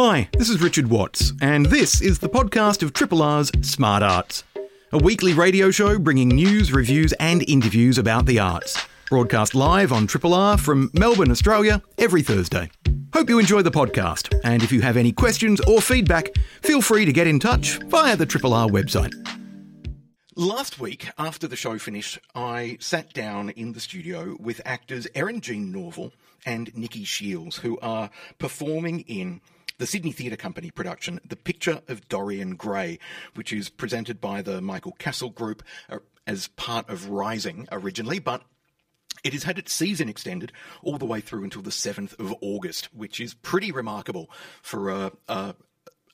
Hi, this is Richard Watts, and this is the podcast of Triple R's Smart Arts, a weekly radio show bringing news, reviews, and interviews about the arts. Broadcast live on Triple R from Melbourne, Australia, every Thursday. Hope you enjoy the podcast, and if you have any questions or feedback, feel free to get in touch via the Triple R website. Last week, after the show finished, I sat down in the studio with actors Eryn Jean Norvill and Nikki Shiels, who are performing in the Sydney Theatre Company production, The Picture of Dorian Gray, which is presented by the Michael Cassel Group uh, as part of Rising originally, but it has had its season extended all the way through until the 7th of August, which is pretty remarkable for a, a,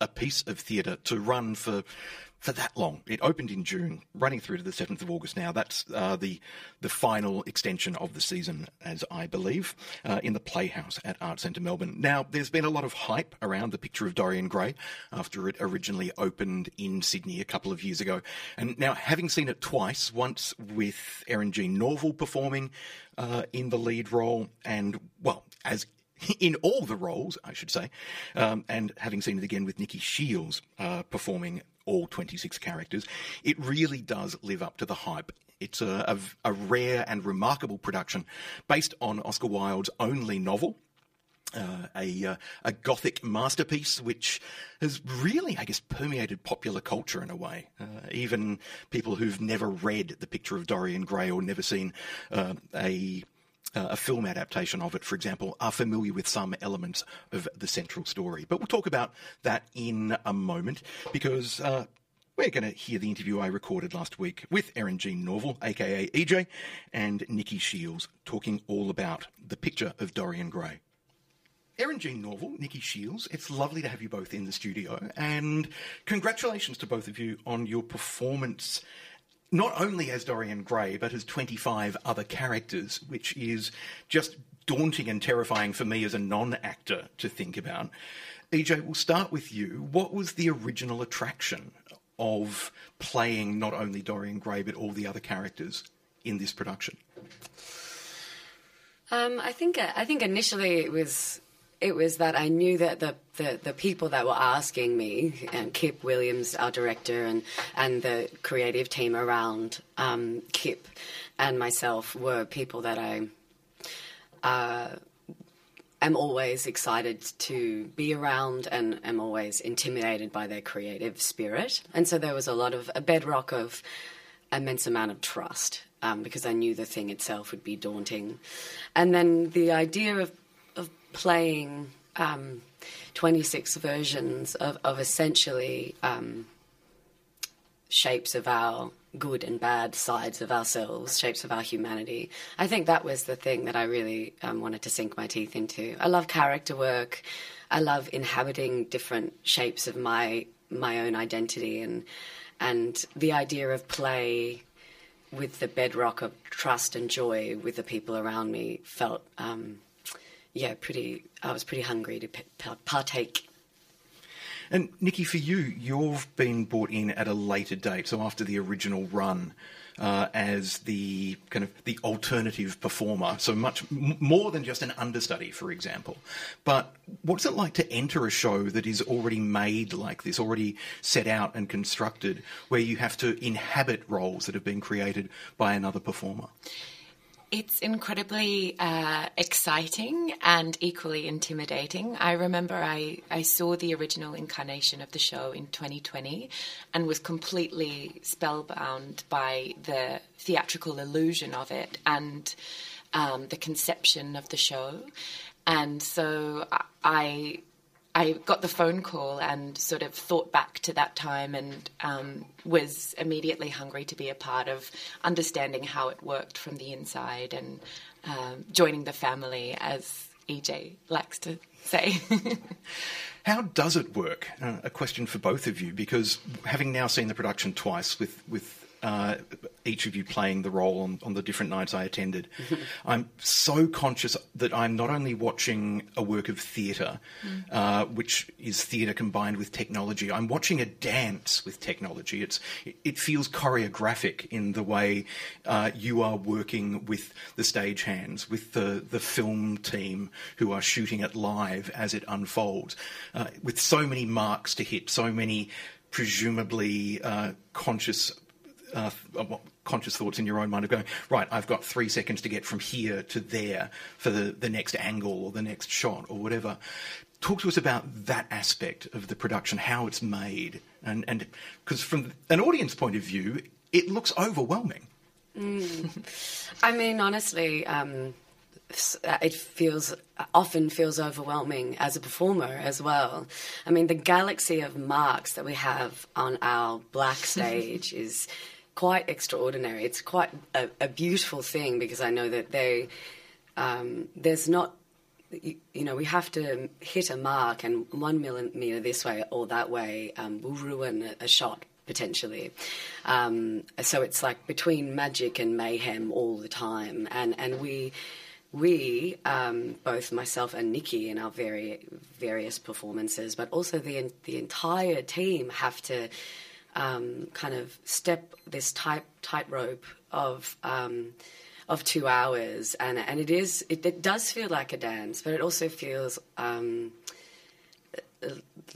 a piece of theatre to run for for that long. It opened in June, running through to the 7th of August now. That's uh, the, the final extension of the season, as I believe, uh, in the Playhouse at Art Centre Melbourne. Now, there's been a lot of hype around the picture of Dorian Gray after it originally opened in Sydney a couple of years ago. And now, having seen it twice, once with Eryn Jean Norvill performing uh, in the lead role, and, well, as in all the roles, I should say, um, and having seen it again with Nikki Shiels uh, performing all 26 characters, it really does live up to the hype. It's a, a, a rare and remarkable production based on Oscar Wilde's only novel, uh, a uh, a gothic masterpiece which has really, I guess, permeated popular culture in a way. Uh, even people who've never read The Picture of Dorian Gray or never seen uh, a uh, a film adaptation of it, for example, are familiar with some elements of the central story. But we'll talk about that in a moment because uh, we're going to hear the interview I recorded last week with Eryn Jean Norvill, aka EJ, and Nikki Shiels talking all about the picture of Dorian Gray. Eryn Jean Norvill, Nikki Shiels, it's lovely to have you both in the studio, and congratulations to both of you on your performance not only as Dorian Gray, but as 25 other characters, which is just daunting and terrifying for me as a non actor to think about. EJ, we'll start with you. What was the original attraction of playing not only Dorian Gray, but all the other characters in this production? Um, I think I think initially it was it was that I knew that the, the, the, people that were asking me, and Kip Williams, our director, and, and the creative team around um, Kip and myself were people that I uh, am always excited to be around and am always intimidated by their creative spirit. And so there was a lot of a bedrock of immense amount of trust um, because I knew the thing itself would be daunting. And then the idea of playing um, 26 versions of, of essentially um, shapes of our good and bad sides of ourselves, shapes of our humanity. I think that was the thing that I really um, wanted to sink my teeth into. I love character work. I love inhabiting different shapes of my my own identity and and the idea of play with the bedrock of trust and joy with the people around me felt um, yeah, pretty. I was pretty hungry to partake. And Nikki, for you, you've been brought in at a later date, so after the original run, uh, as the kind of the alternative performer. So much m- more than just an understudy, for example. But what's it like to enter a show that is already made like this, already set out and constructed, where you have to inhabit roles that have been created by another performer? It's incredibly uh, exciting and equally intimidating. I remember I, I saw the original incarnation of the show in 2020 and was completely spellbound by the theatrical illusion of it and um, the conception of the show. And so I I got the phone call and sort of thought back to that time and um, was immediately hungry to be a part of understanding how it worked from the inside and um, joining the family, as EJ likes to say. how does it work? Uh, a question for both of you, because having now seen the production twice with with uh, each of you playing the role on, on the different nights I attended, I'm so conscious that I'm not only watching a work of theatre, mm. uh, which is theatre combined with technology, I'm watching a dance with technology. It's it feels choreographic in the way uh, you are working with the stagehands, with the the film team who are shooting it live as it unfolds, uh, with so many marks to hit, so many presumably uh, conscious uh, conscious thoughts in your own mind of going, right, I've got three seconds to get from here to there for the, the next angle or the next shot or whatever. Talk to us about that aspect of the production, how it's made, and and because from an audience point of view, it looks overwhelming. Mm. I mean, honestly, um, it feels often feels overwhelming as a performer as well. I mean, the galaxy of marks that we have on our black stage is quite extraordinary. It's quite a, a beautiful thing because I know that they um, there's not you, you, know we have to hit a mark and one millimeter this way or that way um, will ruin a, a shot potentially. Um, so it's like between magic and mayhem all the time, and and we. We, um, both myself and Nikki, in our very various performances, but also the the entire team, have to um, kind of step this tight tightrope of um, of two hours, and and it is it, it, does feel like a dance, but it also feels um,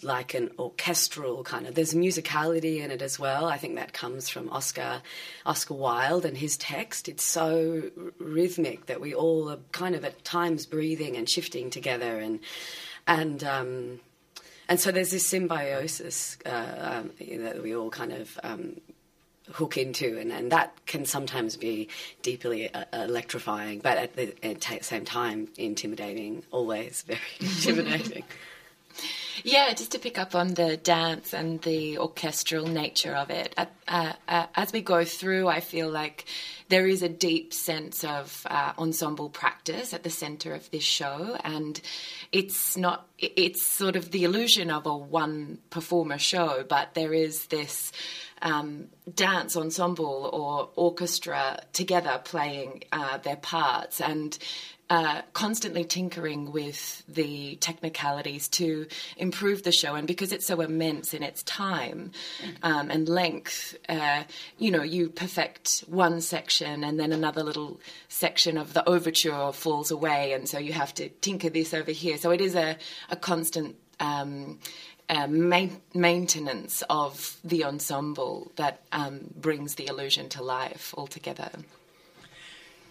like an orchestral kind of. There's musicality in it as well. I think that comes from Oscar Oscar Wilde and his text. It's so rhythmic that we all are kind of at times breathing and shifting together, and and um, and so there's this symbiosis uh, um, that we all kind of um, hook into, and, and, that can sometimes be deeply uh, electrifying, but at the, at the, same time, intimidating. Always very intimidating. Yeah, just to pick up on the dance and the orchestral nature of it. Uh, uh, as we go through, I feel like there is a deep sense of uh, ensemble practice at the center of this show, and it's not. It's sort of the illusion of a one performer show, but there is this. Um, dance ensemble or orchestra together playing uh, their parts, and uh, constantly tinkering with the technicalities to improve the show. And because it's so immense in its time um, and length, uh, you know, you perfect one section and then another little section of the overture falls away. And so you have to tinker this over here. So it is a, a constant. Um, uh, maintenance of the ensemble that um, brings the illusion to life altogether.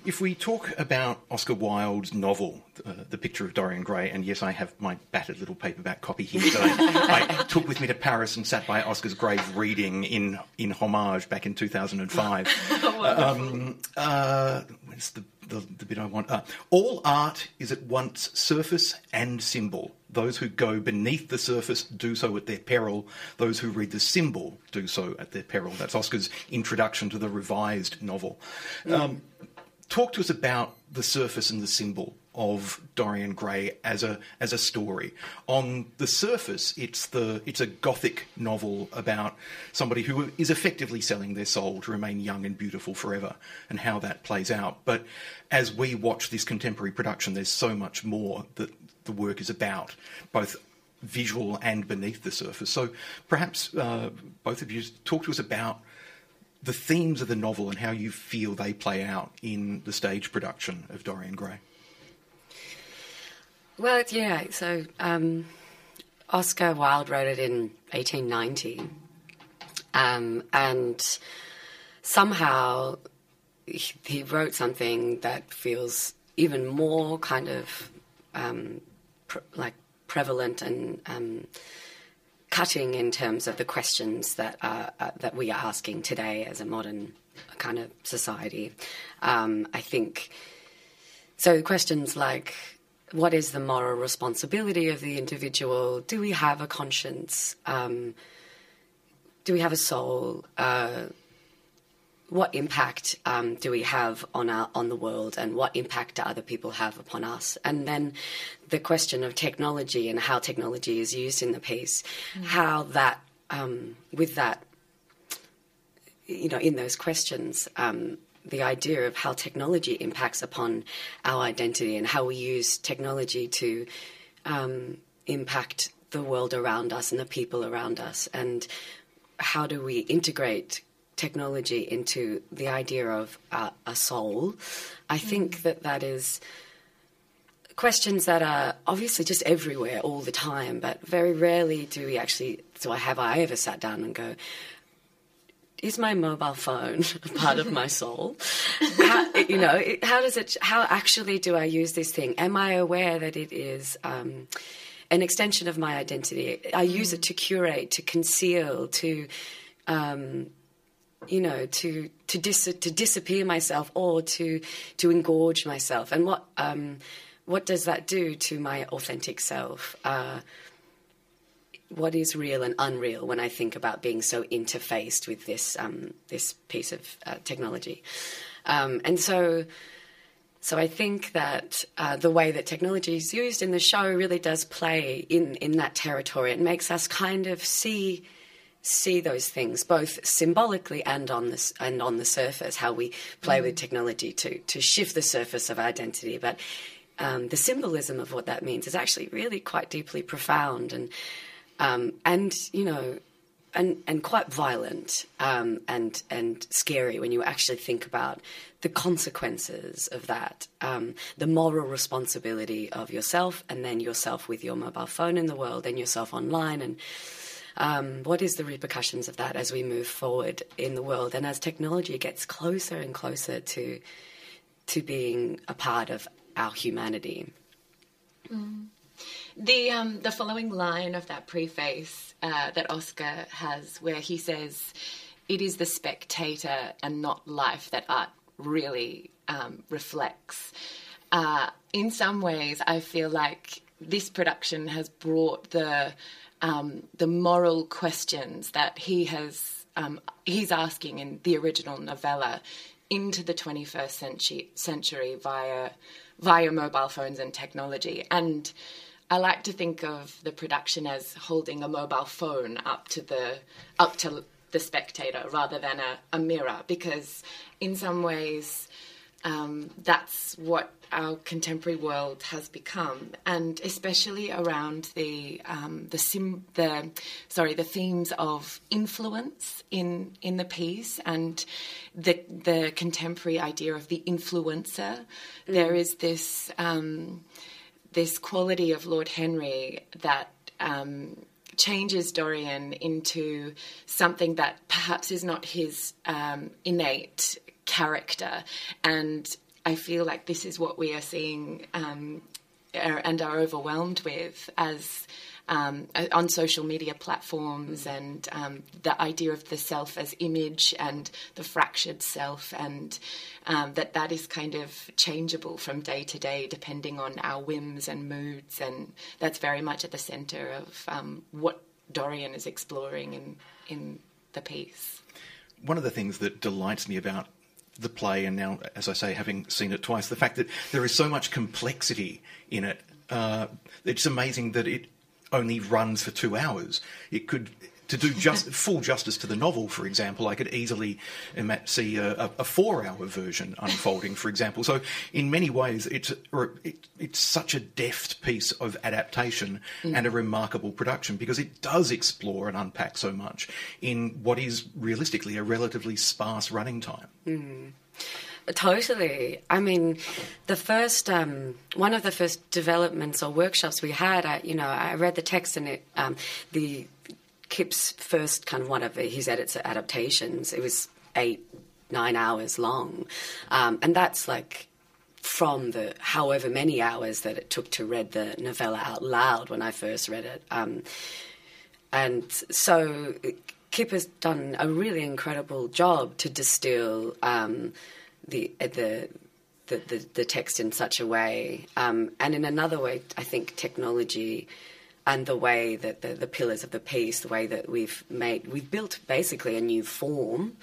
If we talk about Oscar Wilde's novel, uh, The Picture of Dorian Gray, and yes, I have my battered little paperback copy here that I, I, took with me to Paris and sat by Oscar's grave reading in, in homage back in 2005. um, uh, where's the, the, the, bit I want? Uh, All art is at once surface and symbol. Those who go beneath the surface do so at their peril. Those who read the symbol do so at their peril. That's Oscar's introduction to the revised novel. Um, talk to us about the surface and the symbol of Dorian Gray as a as a story. On the surface, it's the it's a gothic novel about somebody who is effectively selling their soul to remain young and beautiful forever, and how that plays out. But as we watch this contemporary production, there's so much more that the work is about, both visual and beneath the surface. So perhaps uh, both of you talk to us about the themes of the novel and how you feel they play out in the stage production of Dorian Gray. Well, yeah, so um, Oscar Wilde wrote it in 1890, um, and somehow he wrote something that feels even more kind of um, pre- like prevalent and um, cutting in terms of the questions that uh, that we are asking today as a modern kind of society. Um, I think so. Questions like what is the moral responsibility of the individual? Do we have a conscience? Um, do we have a soul? Uh, what impact um, do we have on our on the world, and what impact do other people have upon us? And then the question of technology and how technology is used in the piece, mm-hmm. how that um, with that you know, in those questions, um, the idea of how technology impacts upon our identity and how we use technology to um, impact the world around us and the people around us, and how do we integrate technology into the idea of uh, a soul. I think that that is questions that are obviously just everywhere all the time, but very rarely do we actually. So, I have I ever sat down and go, is my mobile phone part of my soul? How, you know, how does it? How actually do I use this thing? Am I aware that it is? Um, an extension of my identity. I use it to curate, to conceal, to um, you know, to to dis- to disappear myself or to to engorge myself. And what um, what does that do to my authentic self? Uh, what is real and unreal when I think about being so interfaced with this um, this piece of uh, technology? Um, and so, so I think that uh, the way that technology is used in the show really does play in in that territory. It makes us kind of see see those things both symbolically and on the and on the surface. How we play mm. with technology to to shift the surface of identity, but um, the symbolism of what that means is actually really quite deeply profound and um, and you know and and quite violent um, and and scary when you actually think about the consequences of that, um, the moral responsibility of yourself, and then yourself with your mobile phone in the world, and yourself online, and um, what is the repercussions of that as we move forward in the world, and as technology gets closer and closer to to being a part of our humanity. Mm. The um, the following line of that preface uh, that Oscar has, where he says, "It is the spectator and not life that art really um, reflects." Uh, in some ways, I feel like this production has brought the um, the moral questions that he has um, he's asking in the original novella into the 21st century, century via via mobile phones and technology. And I like to think of the production as holding a mobile phone up to the up to the spectator rather than a, a mirror, because in some ways um, that's what our contemporary world has become, and especially around the um, the sim the sorry the themes of influence in in the piece and the the contemporary idea of the influencer. Mm. There is this um, this quality of Lord Henry that. Um, changes Dorian into something that perhaps is not his um, innate character. And I feel like this is what we are seeing um, and are overwhelmed with as. Um, on social media platforms and um, the idea of the self as image and the fractured self and um, that that is kind of changeable from day to day depending on our whims and moods and that's very much at the center of um, what Dorian is exploring in in the piece. One of the things that delights me about the play, and now, as I say, having seen it twice, the fact that there is so much complexity in it. Uh, it's amazing that it only runs for two hours. It could to do just full justice to the novel, for example, I could easily see a, a four-hour version unfolding, for example. So, in many ways, it's it, it's such a deft piece of adaptation mm. and a remarkable production because it does explore and unpack so much in what is realistically a relatively sparse running time. Mm. Totally. I mean, the first um, one of the first developments or workshops we had, I, you know, I read the text and it, um, the Kip's first kind of one of his edits adaptations. It was eight, nine hours long, um, and that's like from the however many hours that it took to read the novella out loud when I first read it. Um, and so Kip has done a really incredible job to distill um, the the the, the, the, text in such a way. Um, and in another way, I think technology and the way that the, the pillars of the piece, the way that we've made, we've built basically a new form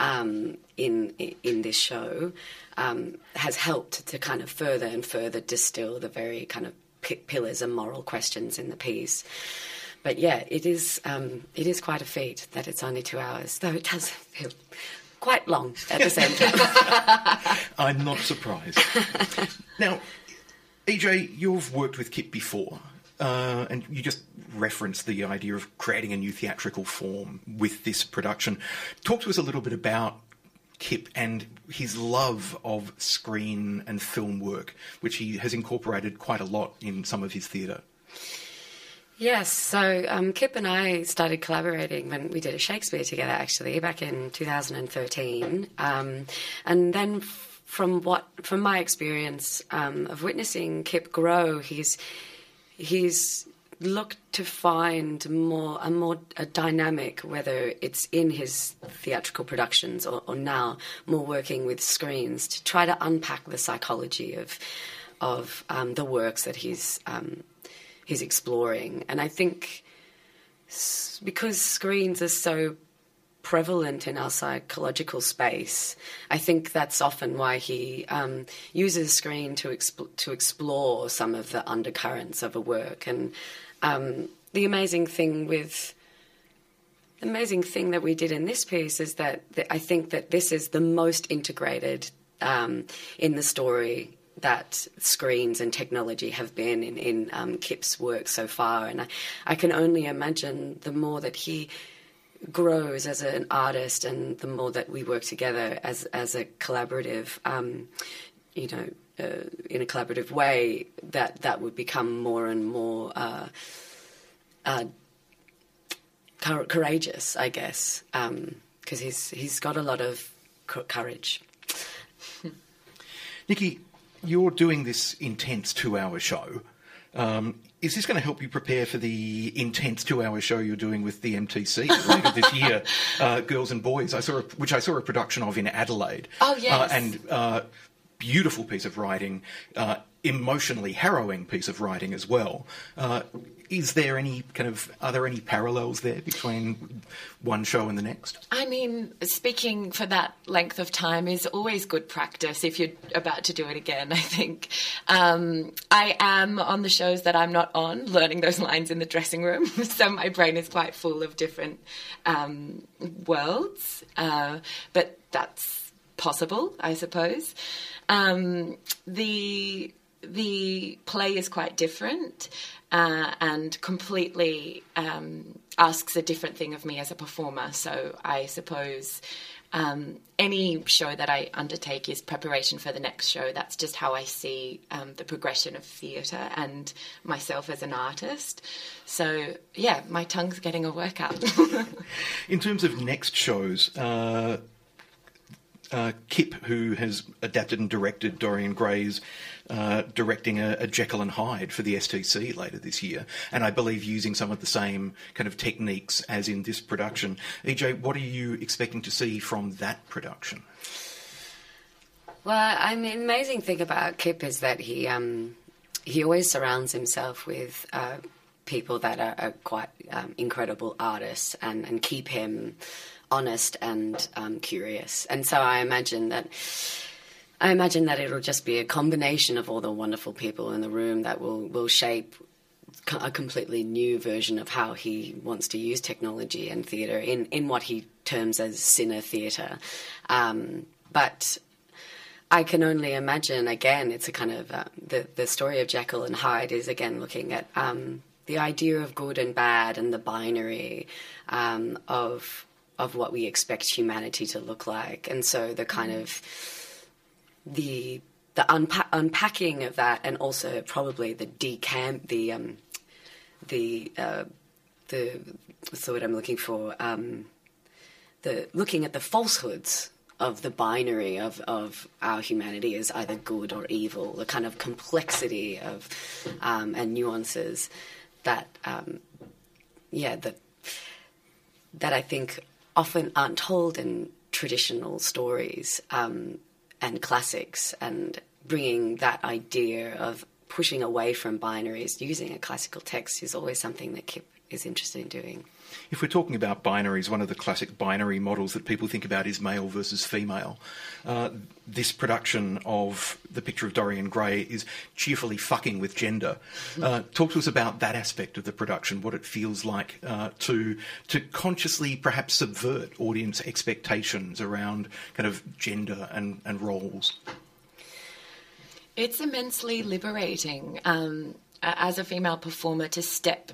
um, in in this show, um, has helped to kind of further and further distill the very kind of p- pillars and moral questions in the piece. but yeah, it is um, it is quite a feat that it's only two hours, though it does feel quite long at the same time. I'm not surprised. now, EJ, you've worked with Kip before, uh, and you just referenced the idea of creating a new theatrical form with this production. Talk to us a little bit about Kip and his love of screen and film work, which he has incorporated quite a lot in some of his theatre. Yes, so um, Kip and I started collaborating when we did a Shakespeare together, actually, back in 2013. Um, and then from what, from my experience um, of witnessing Kip grow, he's he's looked to find more a more a dynamic, whether it's in his theatrical productions or, or now more working with screens to try to unpack the psychology of of um, the works that he's um, he's exploring. And I think because screens are so prevalent in our psychological space, I think that's often why he um, uses screen to exp- to explore some of the undercurrents of a work. And um, the amazing thing with the amazing thing that we did in this piece is that, that I think that this is the most integrated um, in the story that screens and technology have been in, in um, Kip's work so far. And I, I can only imagine the more that he grows as an artist and the more that we work together as, as a collaborative, um, you know, uh, in a collaborative way, that that would become more and more uh, uh, courageous, I guess, because um, he's he's got a lot of courage. Nikki, you're doing this intense two hour show. Um, is this going to help you prepare for the intense two-hour show you're doing with the MTC later this year, uh, Girls and Boys? I saw, a, which I saw a production of in Adelaide. Oh yes, uh, and uh, beautiful piece of writing, uh, emotionally harrowing piece of writing as well. Uh, is there any kind of are there any parallels there between one show and the next? I mean, speaking for that length of time is always good practice if you're about to do it again. I think um, I am on the shows that I'm not on, learning those lines in the dressing room, so my brain is quite full of different um, worlds. Uh, but that's possible, I suppose. Um, the the play is quite different uh, and completely um, asks a different thing of me as a performer. So I suppose um, any show that I undertake is preparation for the next show. That's just how I see um, the progression of theatre and myself as an artist. So yeah, my tongue's getting a workout. In terms of next shows. Uh uh, Kip, who has adapted and directed Dorian Gray's uh, directing a, a, Jekyll and Hyde for the STC later this year, and I believe using some of the same kind of techniques as in this production. EJ, what are you expecting to see from that production? Well, I mean, the amazing thing about Kip is that he um, he always surrounds himself with uh, people that are, are quite um, incredible artists and, and keep him honest and um, curious. And so I imagine that. I imagine that it'll just be a combination of all the wonderful people in the room that will, will shape a completely new version of how he wants to use technology and theatre in, in what he terms as cine theatre. Um, but I can only imagine, again, it's a kind of uh, the, the story of Jekyll and Hyde is again looking at um, the idea of good and bad and the binary um, of of what we expect humanity to look like, and so the kind of the the unpa- unpacking of that, and also probably the decamp the um, the uh, the what's the word I'm looking for? Um, the looking at the falsehoods of the binary of, of our humanity as either good or evil, the kind of complexity of um, and nuances that um, yeah that that I think often aren't told in traditional stories. Um, and classics, and bringing that idea of pushing away from binaries, using a classical text is always something that Kip is interested in doing. If we're talking about binaries, one of the classic binary models that people think about is male versus female. Uh, this production of the picture of Dorian Gray is cheerfully fucking with gender. Uh, talk to us about that aspect of the production, what it feels like uh, to to consciously perhaps subvert audience expectations around kind of gender and, and roles. It's immensely liberating um, as a female performer to step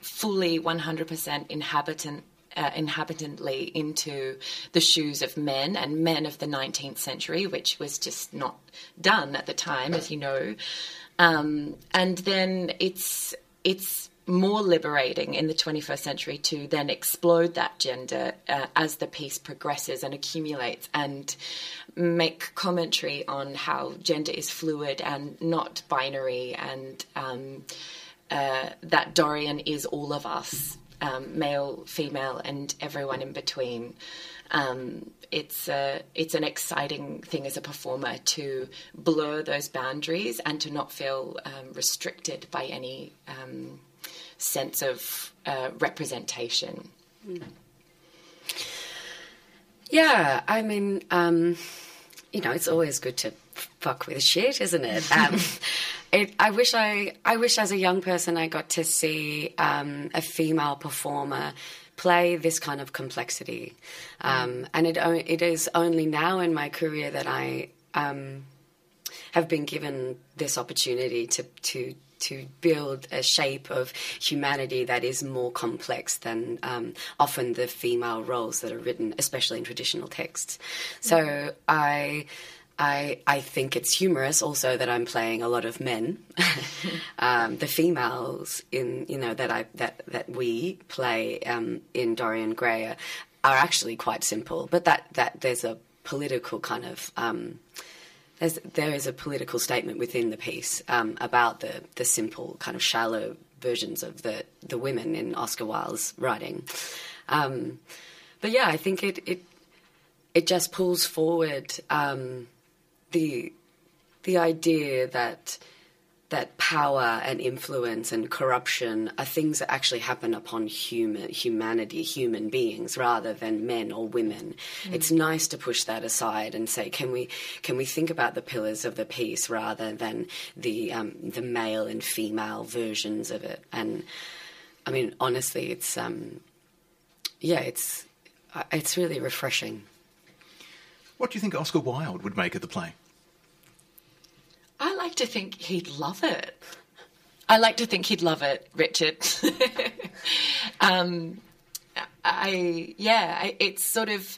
fully 100% inhabitant uh, inhabitantly into the shoes of men and men of the 19th century, which was just not done at the time, as you know. Um, and then it's it's more liberating in the 21st century to then explode that gender uh, as the piece progresses and accumulates and make commentary on how gender is fluid and not binary and um, uh, that Dorian is all of us, um, male, female, and everyone in between. Um, it's a, it's an exciting thing as a performer to blur those boundaries and to not feel um, restricted by any um, sense of uh, representation. Yeah, I mean, um, you know, it's always good to fuck with shit, isn't it? Um, it, I wish I, I wish as a young person I got to see um, a female performer play this kind of complexity, um, and it it is only now in my career that I um, have been given this opportunity to to to build a shape of humanity that is more complex than um, often the female roles that are written, especially in traditional texts. So I I, I think it's humorous also that I'm playing a lot of men. um, the females in you know that I that that we play um, in Dorian Gray are, are, actually quite simple, but that that there's a political kind of um, there's there is a political statement within the piece um, about the the simple kind of shallow versions of the the women in Oscar Wilde's writing. Um, but yeah, I think it it it just pulls forward um, the the idea that that power and influence and corruption are things that actually happen upon human humanity, human beings, rather than men or women. Mm. It's nice to push that aside and say, can we can we think about the pillars of the piece rather than the um, the male and female versions of it? And I mean, honestly, it's um, yeah, it's uh, it's really refreshing. What do you think Oscar Wilde would make of the play? I like to think he'd love it. I like to think he'd love it, Richard. um, I yeah, it's sort of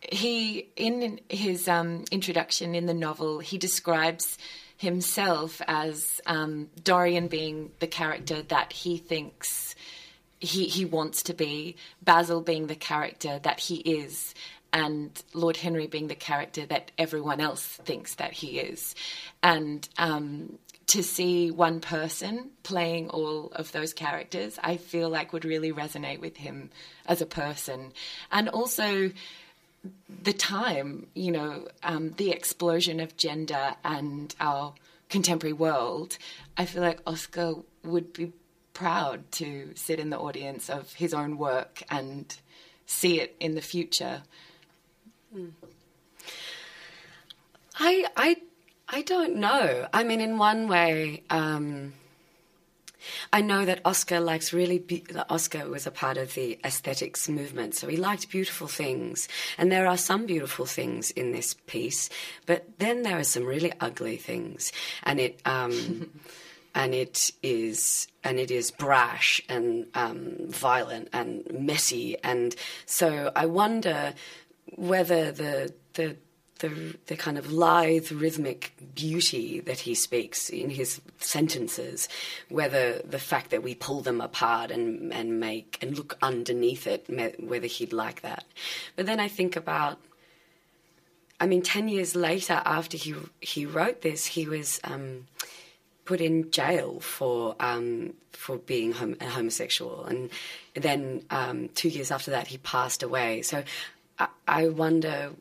he in his um, introduction in the novel he describes himself as um, Dorian being the character that he thinks he he wants to be, Basil being the character that he is, and Lord Henry being the character that everyone else thinks that he is. And um, to see one person playing all of those characters, I feel like would really resonate with him as a person. And also, the time, you know, um, the explosion of gender and our contemporary world, I feel like Oscar would be proud to sit in the audience of his own work and see it in the future. I I I don't know. I mean, in one way, um, I know that Oscar likes really. Be- Oscar was a part of the aesthetics movement, so he liked beautiful things, and there are some beautiful things in this piece, but then there are some really ugly things, and it. Um, and it is and it is brash and um, violent and messy, and so I wonder whether the the the, the kind of lithe rhythmic beauty that he speaks in his sentences, whether the fact that we pull them apart and, and make and look underneath it, whether he'd like that. But then I think about, I mean, 10 years later, after he, he wrote this, he was um, put in jail for, um, for being hom- homosexual. And then um, two years after that, he passed away. So I, wonder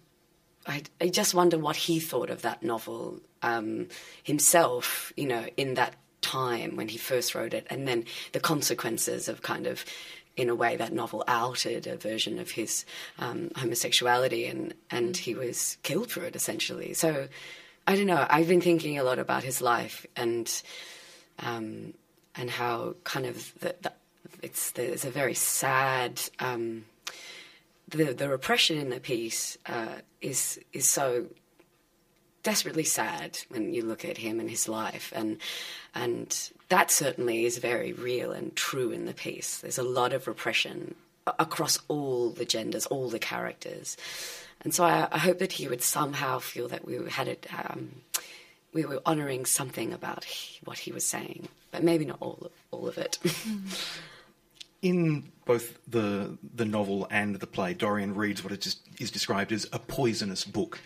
I, I just wonder what he thought of that novel um, himself, you know, in that time when he first wrote it, and then the consequences of kind of, in a way, that novel outed a version of his um, homosexuality, and and he was killed for it essentially. So, I don't know. I've been thinking a lot about his life and um, and how kind of the, the, it's there's a very sad. Um, the the repression in the piece uh, is is so desperately sad when you look at him and his life. And and that certainly is very real and true in the piece. There's a lot of repression across all the genders all the characters. And so I, I hope that he would somehow feel that we had it um, we were honoring something about he, what he was saying but maybe not all of, all of it in both the the novel and the play, Dorian reads what is, is described as a poisonous book,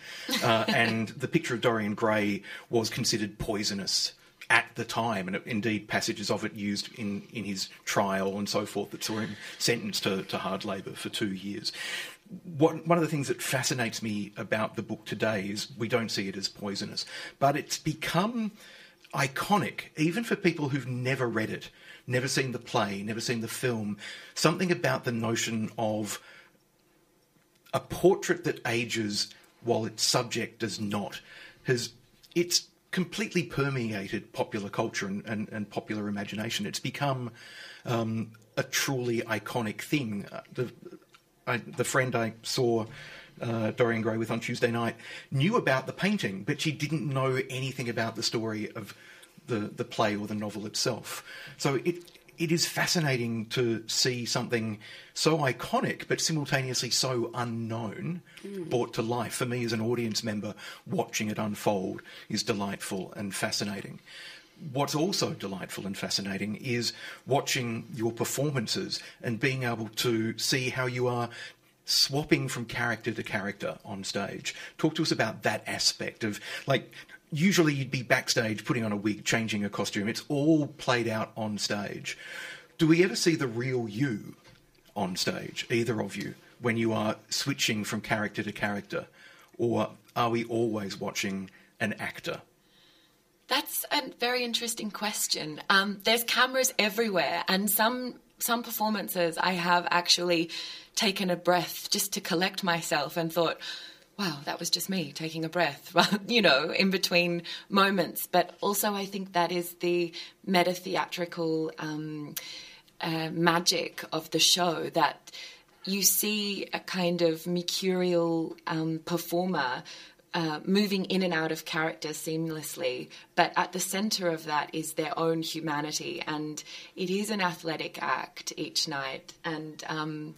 uh, and the picture of Dorian Gray was considered poisonous at the time, and it, indeed passages of it used in, in his trial and so forth that saw him sentenced to, to hard labour for two years. What, one of the things that fascinates me about the book today is we don't see it as poisonous, but it's become iconic, even for people who've never read it never seen the play, never seen the film, something about the notion of a portrait that ages while its subject does not has it's completely permeated popular culture and, and, and popular imagination. It's become um, a truly iconic thing. Uh, the, I, the friend I saw uh, Dorian Gray with on Tuesday night knew about the painting, but she didn't know anything about the story of the, the play or the novel itself. So it it is fascinating to see something so iconic but simultaneously so unknown mm. brought to life. For me as an audience member, watching it unfold is delightful and fascinating. What's also delightful and fascinating is watching your performances and being able to see how you are swapping from character to character on stage. Talk to us about that aspect of like usually you'd be backstage putting on a wig, changing a costume. It's all played out on stage. Do we ever see the real you on stage, either of you, when you are switching from character to character? Or are we always watching an actor? That's a very interesting question. Um, there's cameras everywhere, and some some performances I have actually taken a breath just to collect myself and thought, wow, that was just me taking a breath, you know, in between moments. But also, I think that is the meta theatrical um, uh, magic of the show that you see a kind of mercurial um, performer. Uh, moving in and out of character seamlessly, but at the center of that is their own humanity, and it is an athletic act each night. And um,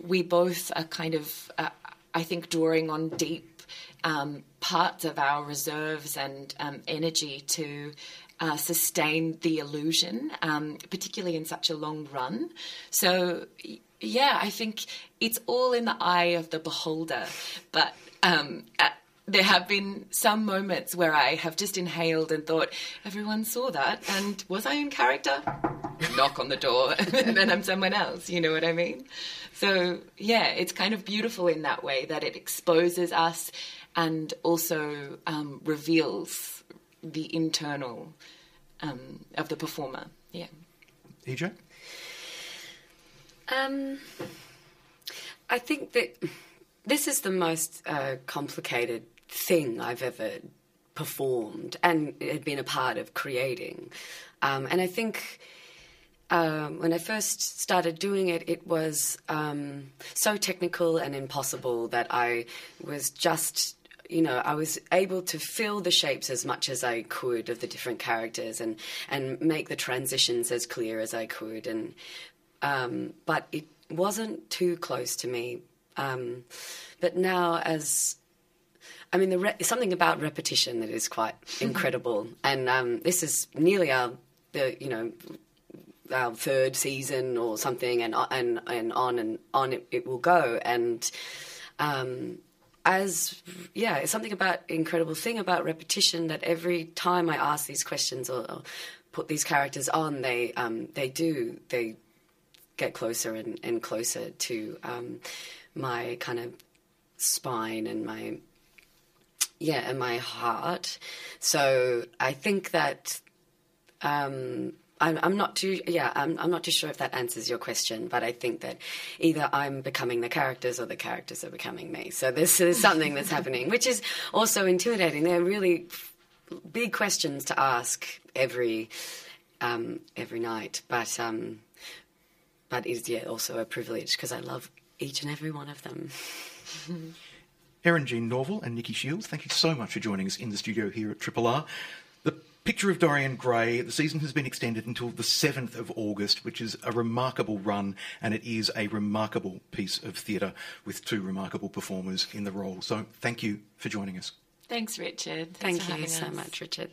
we both are kind of uh, I think, drawing on deep um, parts of our reserves and um, energy to uh, sustain the illusion, um, particularly in such a long run. So, yeah, I think it's all in the eye of the beholder. But um, at, there have been some moments where I have just inhaled and thought, everyone saw that, and was I in character? Knock on the door, and then I'm someone else. You know what I mean? So, yeah, it's kind of beautiful in that way that it exposes us and also um, reveals the internal um, of the performer. Yeah. EJ? Um, I think that this is the most uh, complicated thing I've ever performed and had been a part of creating. Um, and I think um, when I first started doing it, it was um, so technical and impossible that I was just, you know, I was able to fill the shapes as much as I could of the different characters and and make the transitions as clear as I could. And um, but it wasn't too close to me. Um, but now, as I mean, the re- something about repetition that is quite incredible, and um, this is nearly our the you know our third season or something, and and and on and on it, it will go. And um, as yeah, it's something about incredible thing about repetition that every time I ask these questions or, or put these characters on, they um, they do they get closer and, and closer to um, my kind of spine and my yeah, in my heart. So I think that um, I'm, I'm, not too yeah I'm, I'm not too sure if that answers your question, but I think that either I'm becoming the characters or the characters are becoming me. So this is something that's happening, which is also intimidating. They're really big questions to ask every um, every night, but um, but is yeah also a privilege because I love each and every one of them. Eryn Jean Norvill and Nikki Shiels, thank you so much for joining us in the studio here at Triple R. The Picture of Dorian Gray, the season has been extended until the 7th of August, which is a remarkable run, and it is a remarkable piece of theatre with two remarkable performers in the role. So thank you for joining us. Thanks, Richard. Thanks Thank you so us. much, Richard.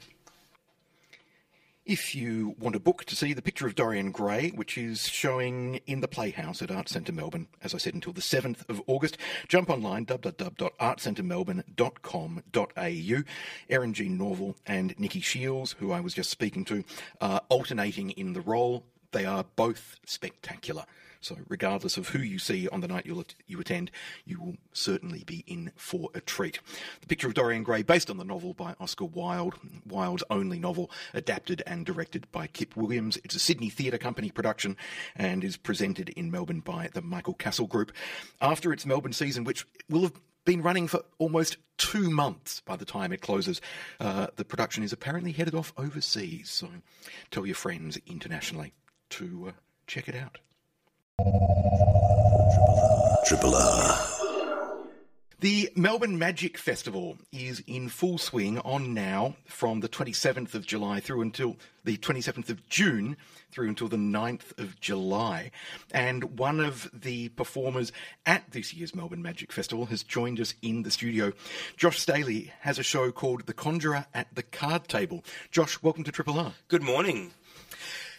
If you want a book to see the picture of Dorian Gray, which is showing in the Playhouse at Arts Centre Melbourne, as I said, until the 7th of August, jump online www.artcentermelbourne.com.au. Eryn Jean Norvill and Nikki Shiels, who I was just speaking to, are alternating in the role. They are both spectacular. So, regardless of who you see on the night you attend, you will certainly be in for a treat. The Picture of Dorian Gray, based on the novel by Oscar Wilde, Wilde's only novel, adapted and directed by Kip Williams. It's a Sydney Theatre Company production and is presented in Melbourne by the Michael Cassel Group. After its Melbourne season, which will have been running for almost two months by the time it closes. Uh, the production is apparently headed off overseas, so tell your friends internationally to uh, check it out. Triple R. The Melbourne Magic Festival is in full swing on now from the 27th of July through until the 27th of June through until the 9th of July. And one of the performers at this year's Melbourne Magic Festival has joined us in the studio. Josh Staley has a show called The Conjurer at the Card Table. Josh, welcome to Triple R. Good morning.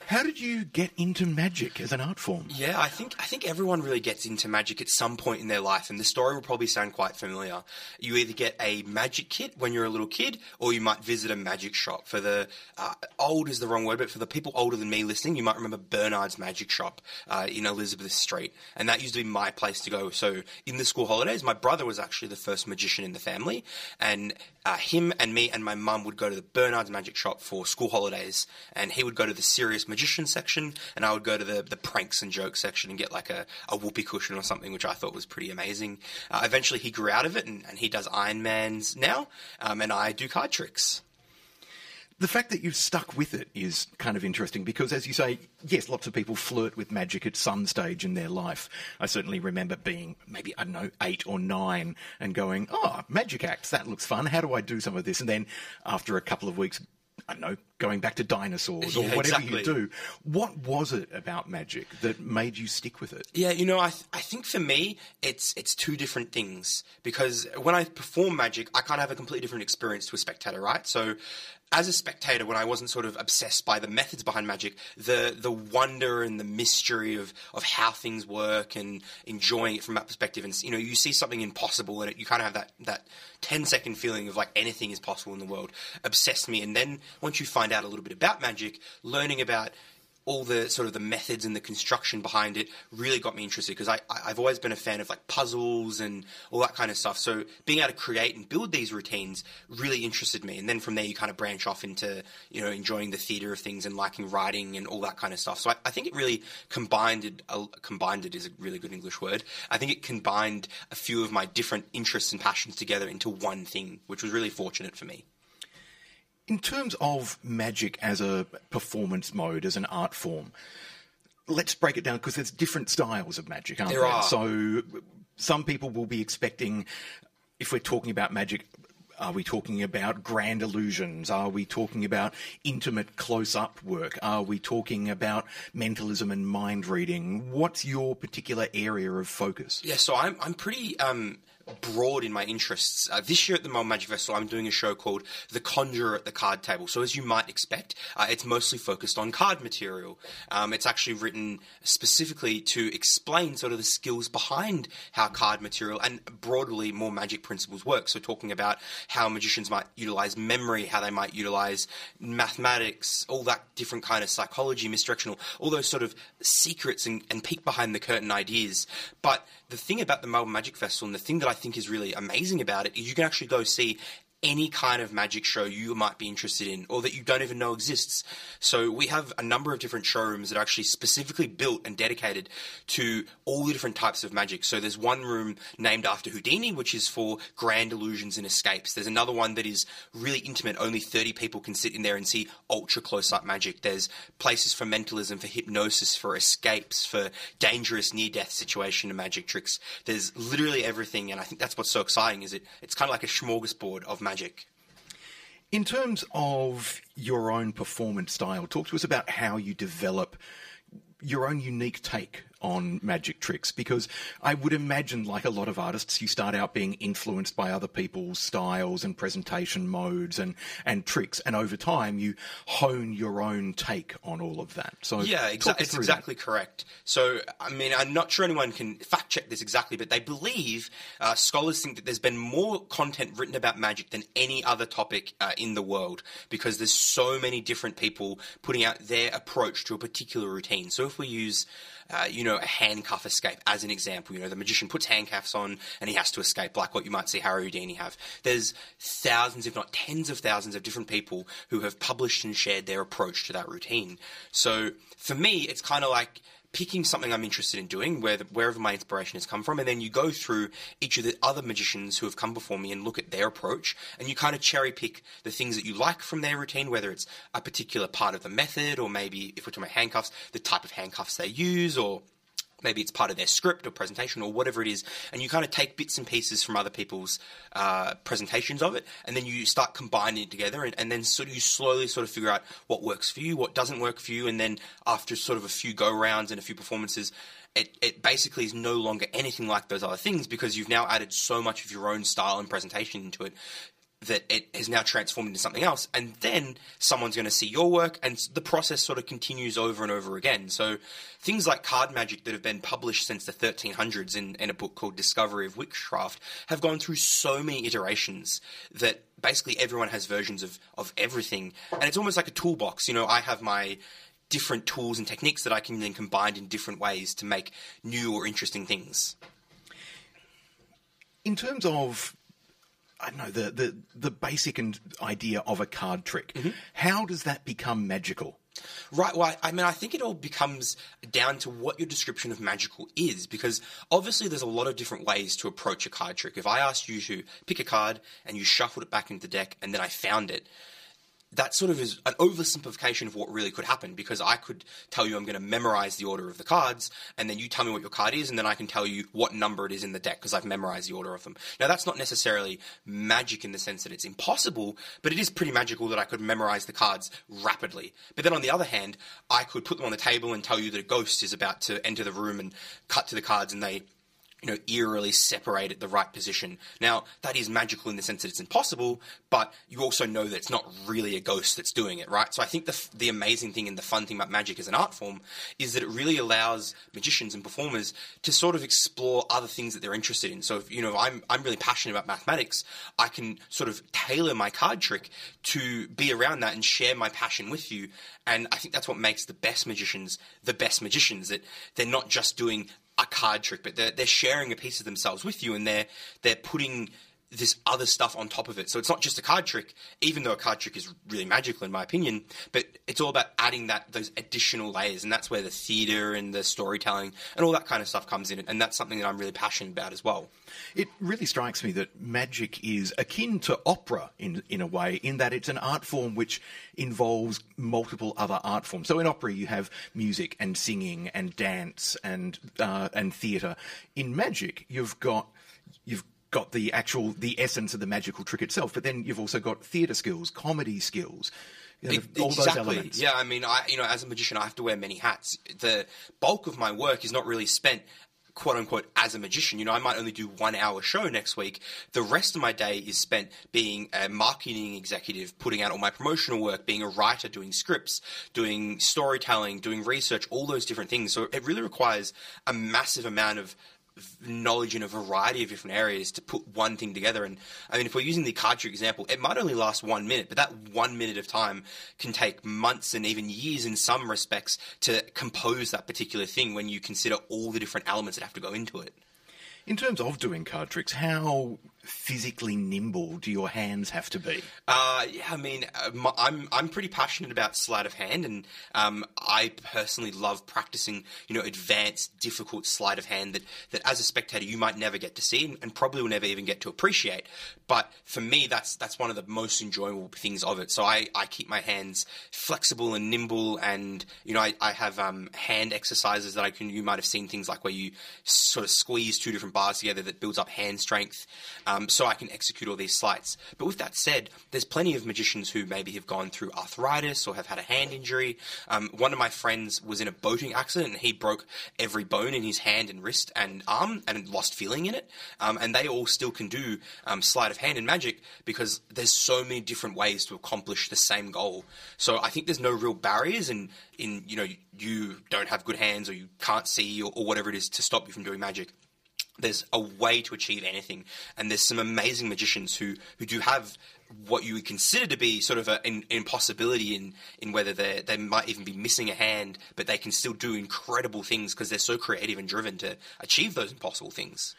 How did you get into magic as an art form? Yeah, I think I think everyone really gets into magic at some point in their life, and the story will probably sound quite familiar. You either get a magic kit when you're a little kid, or you might visit a magic shop. For the uh, old is the wrong word, but for the people older than me listening, you might remember Bernard's Magic Shop uh, in Elizabeth Street, and that used to be my place to go. So in the school holidays, my brother was actually the first magician in the family, and uh, him and me and my mum would go to the Bernard's Magic Shop for school holidays, and he would go to the serious magician section, and I would go to the, the pranks and jokes section and get like a, a whoopee cushion or something, which I thought was pretty amazing. Uh, eventually, he grew out of it, and, and he does Iron Man's now, um, and I do card tricks. The fact that you've stuck with it is kind of interesting because, as you say, yes, lots of people flirt with magic at some stage in their life. I certainly remember being maybe, I don't know, eight or nine and going, oh, magic acts, that looks fun. How do I do some of this? And then after a couple of weeks, I don't know, going back to dinosaurs or yeah, whatever exactly. you do. What was it about magic that made you stick with it? Yeah, you know, I, th- I think for me, it's it's two different things because when I perform magic, I kind of have a completely different experience to a spectator, right? So as a spectator, when I wasn't sort of obsessed by the methods behind magic, the the wonder and the mystery of of how things work and enjoying it from that perspective, and you know, you see something impossible and it, you kind of have that that 10 second feeling of like anything is possible in the world, obsessed me. And then once you find out a little bit about magic, learning about all the sort of the methods and the construction behind it really got me interested because I, I've always been a fan of like puzzles and all that kind of stuff. So being able to create and build these routines really interested me. And then from there, you kind of branch off into, you know, enjoying the theater of things and liking writing and all that kind of stuff. So I, I think it really combined it, uh, combined it is a really good English word. I think it combined a few of my different interests and passions together into one thing, which was really fortunate for me. In terms of magic as a performance mode, as an art form, let's break it down because there's different styles of magic, aren't there? there? Are. So some people will be expecting, if we're talking about magic, are we talking about grand illusions? Are we talking about intimate close up work? Are we talking about mentalism and mind reading? What's your particular area of focus? Yeah, so I'm, I'm pretty. Um broad in my interests. Uh, this year at the Melbourne Magic Festival, I'm doing a show called The Conjurer at the Card Table. So, as you might expect, uh, it's mostly focused on card material. Um, it's actually written specifically to explain sort of the skills behind how card material and broadly more magic principles work. So, talking about how magicians might utilize memory, how they might utilize mathematics, all that different kind of psychology, misdirectional, all those sort of secrets and, and peek behind the curtain ideas. But the thing about the Melbourne Magic Festival and the thing that I think is really amazing about it is you can actually go see any kind of magic show you might be interested in or that you don't even know exists. So we have a number of different showrooms that are actually specifically built and dedicated to all the different types of magic. So there's one room named after Houdini, which is for grand illusions and escapes. There's another one that is really intimate, only 30 people can sit in there and see ultra close up magic. There's places for mentalism, for hypnosis, for escapes, for dangerous near death situation and magic tricks. There's literally everything, and I think that's what's so exciting. Is it? It's kind of like a smorgasbord of In terms of your own performance style, talk to us about how you develop your own unique take on magic tricks because I would imagine, like a lot of artists, you start out being influenced by other people's styles and presentation modes and, and tricks, and over time you hone your own take on all of that. So yeah, exa- it's exactly that. correct. So I mean, I'm not sure anyone can fact check this exactly, but they believe uh, scholars think that there's been more content written about magic than any other topic uh, in the world because there's so many different people putting out their approach to a particular routine. So if we use uh, you know, a handcuff escape as an example. You know, the magician puts handcuffs on and he has to escape, like what you might see Harry Houdini have. There's thousands, if not tens of thousands, of different people who have published and shared their approach to that routine. So for me, it's kind of like picking something I'm interested in doing, where the, wherever my inspiration has come from, and then you go through each of the other magicians who have come before me and look at their approach, and you kind of cherry pick the things that you like from their routine, whether it's a particular part of the method, or maybe if we're talking about handcuffs, the type of handcuffs they use, or maybe it's part of their script or presentation or whatever it is, and you kind of take bits and pieces from other people's uh, presentations of it, and then you start combining it together, and, and, then sort of you slowly sort of figure out what works for you, what doesn't work for you, and then after sort of a few go rounds and a few performances. It, it basically is no longer anything like those other things because you've now added so much of your own style and presentation into it that it has now transformed into something else, and then someone's going to see your work, and the process sort of continues over and over again. So things like card magic that have been published since the 1300s in, in a book called Discovery of Witchcraft have gone through so many iterations that basically everyone has versions of, of everything, and it's almost like a toolbox. You know, I have my different tools and techniques that I can then combine in different ways to make new or interesting things. In terms of I don't know the the the basic and idea of a card trick. Mm-hmm. How does that become magical? Right. Well, I mean, I think it all becomes down to what your description of magical is, because obviously there's a lot of different ways to approach a card trick. If I asked you to pick a card and you shuffled it back into the deck, and then I found it, that sort of is an oversimplification of what really could happen because I could tell you I'm going to memorize the order of the cards, and then you tell me what your card is, and then I can tell you what number it is in the deck because I've memorized the order of them. Now, that's not necessarily magic in the sense that it's impossible, but it is pretty magical that I could memorize the cards rapidly. But then on the other hand, I could put them on the table and tell you that a ghost is about to enter the room and cut to the cards, and they you know, eerily separate at the right position. Now, that is magical in the sense that it's impossible, but you also know that it's not really a ghost that's doing it, right? So I think the, the amazing thing and the fun thing about magic as an art form is that it really allows magicians and performers to sort of explore other things that they're interested in. So if, you know, I'm, I'm really passionate about mathematics, I can sort of tailor my card trick to be around that and share my passion with you. And I think that's what makes the best magicians the best magicians, that they're not just doing a card trick, but they're, they're sharing a piece of themselves with you, and they're they're putting this other stuff on top of it. So it's not just a card trick, even though a card trick is really magical in my opinion, but it's all about adding that those additional layers, and that's where the theatre and the storytelling and all that kind of stuff comes in, and that's something that I'm really passionate about as well. It really strikes me that magic is akin to opera in in a way, in that it's an art form which involves multiple other art forms. So in opera, you have music and singing and dance and uh, and theatre. In magic, you've got you've got the actual the essence of the magical trick itself, but then you've also got theatre skills, comedy skills. You know, it, all exactly. those elements. Yeah, I mean, I you know, as a magician, I have to wear many hats. The bulk of my work is not really spent quote unquote as a magician. You know, I might only do one hour show next week. The rest of my day is spent being a marketing executive, putting out all my promotional work, being a writer, doing scripts, doing storytelling, doing research, all those different things. So it really requires a massive amount of knowledge in a variety of different areas to put one thing together. And I mean, if we're using the card trick example, it might only last one minute, but that one minute of time can take months and even years in some respects to compose that particular thing when you consider all the different elements that have to go into it. In terms of doing card tricks, how physically nimble do your hands have to be? Uh, yeah, I mean, uh, I'm I'm pretty passionate about sleight of hand, and um, I personally love practicing, you know, advanced, difficult sleight of hand that, that as a spectator you might never get to see, and, and probably will never even get to appreciate. But for me, that's that's one of the most enjoyable things of it. So I, I keep my hands flexible and nimble, and you know, I, I have um, hand exercises that I can. You might have seen things like where you sort of squeeze two different bars together that builds up hand strength, um, so I can execute all these sleights. But with that said, there's plenty of magicians who maybe have gone through arthritis or have had a hand injury. Um, one of my friends was in a boating accident and he broke every bone in his hand and wrist and arm and lost feeling in it. Um, and they all still can do um, sleight of hand and magic because there's so many different ways to accomplish the same goal. So I think there's no real barriers in in you know you don't have good hands or you can't see or, or whatever it is to stop you from doing magic there's a way to achieve anything, and there's some amazing magicians who who do have what you would consider to be sort of an impossibility in in whether they they might even be missing a hand, but they can still do incredible things because they're so creative and driven to achieve those impossible things.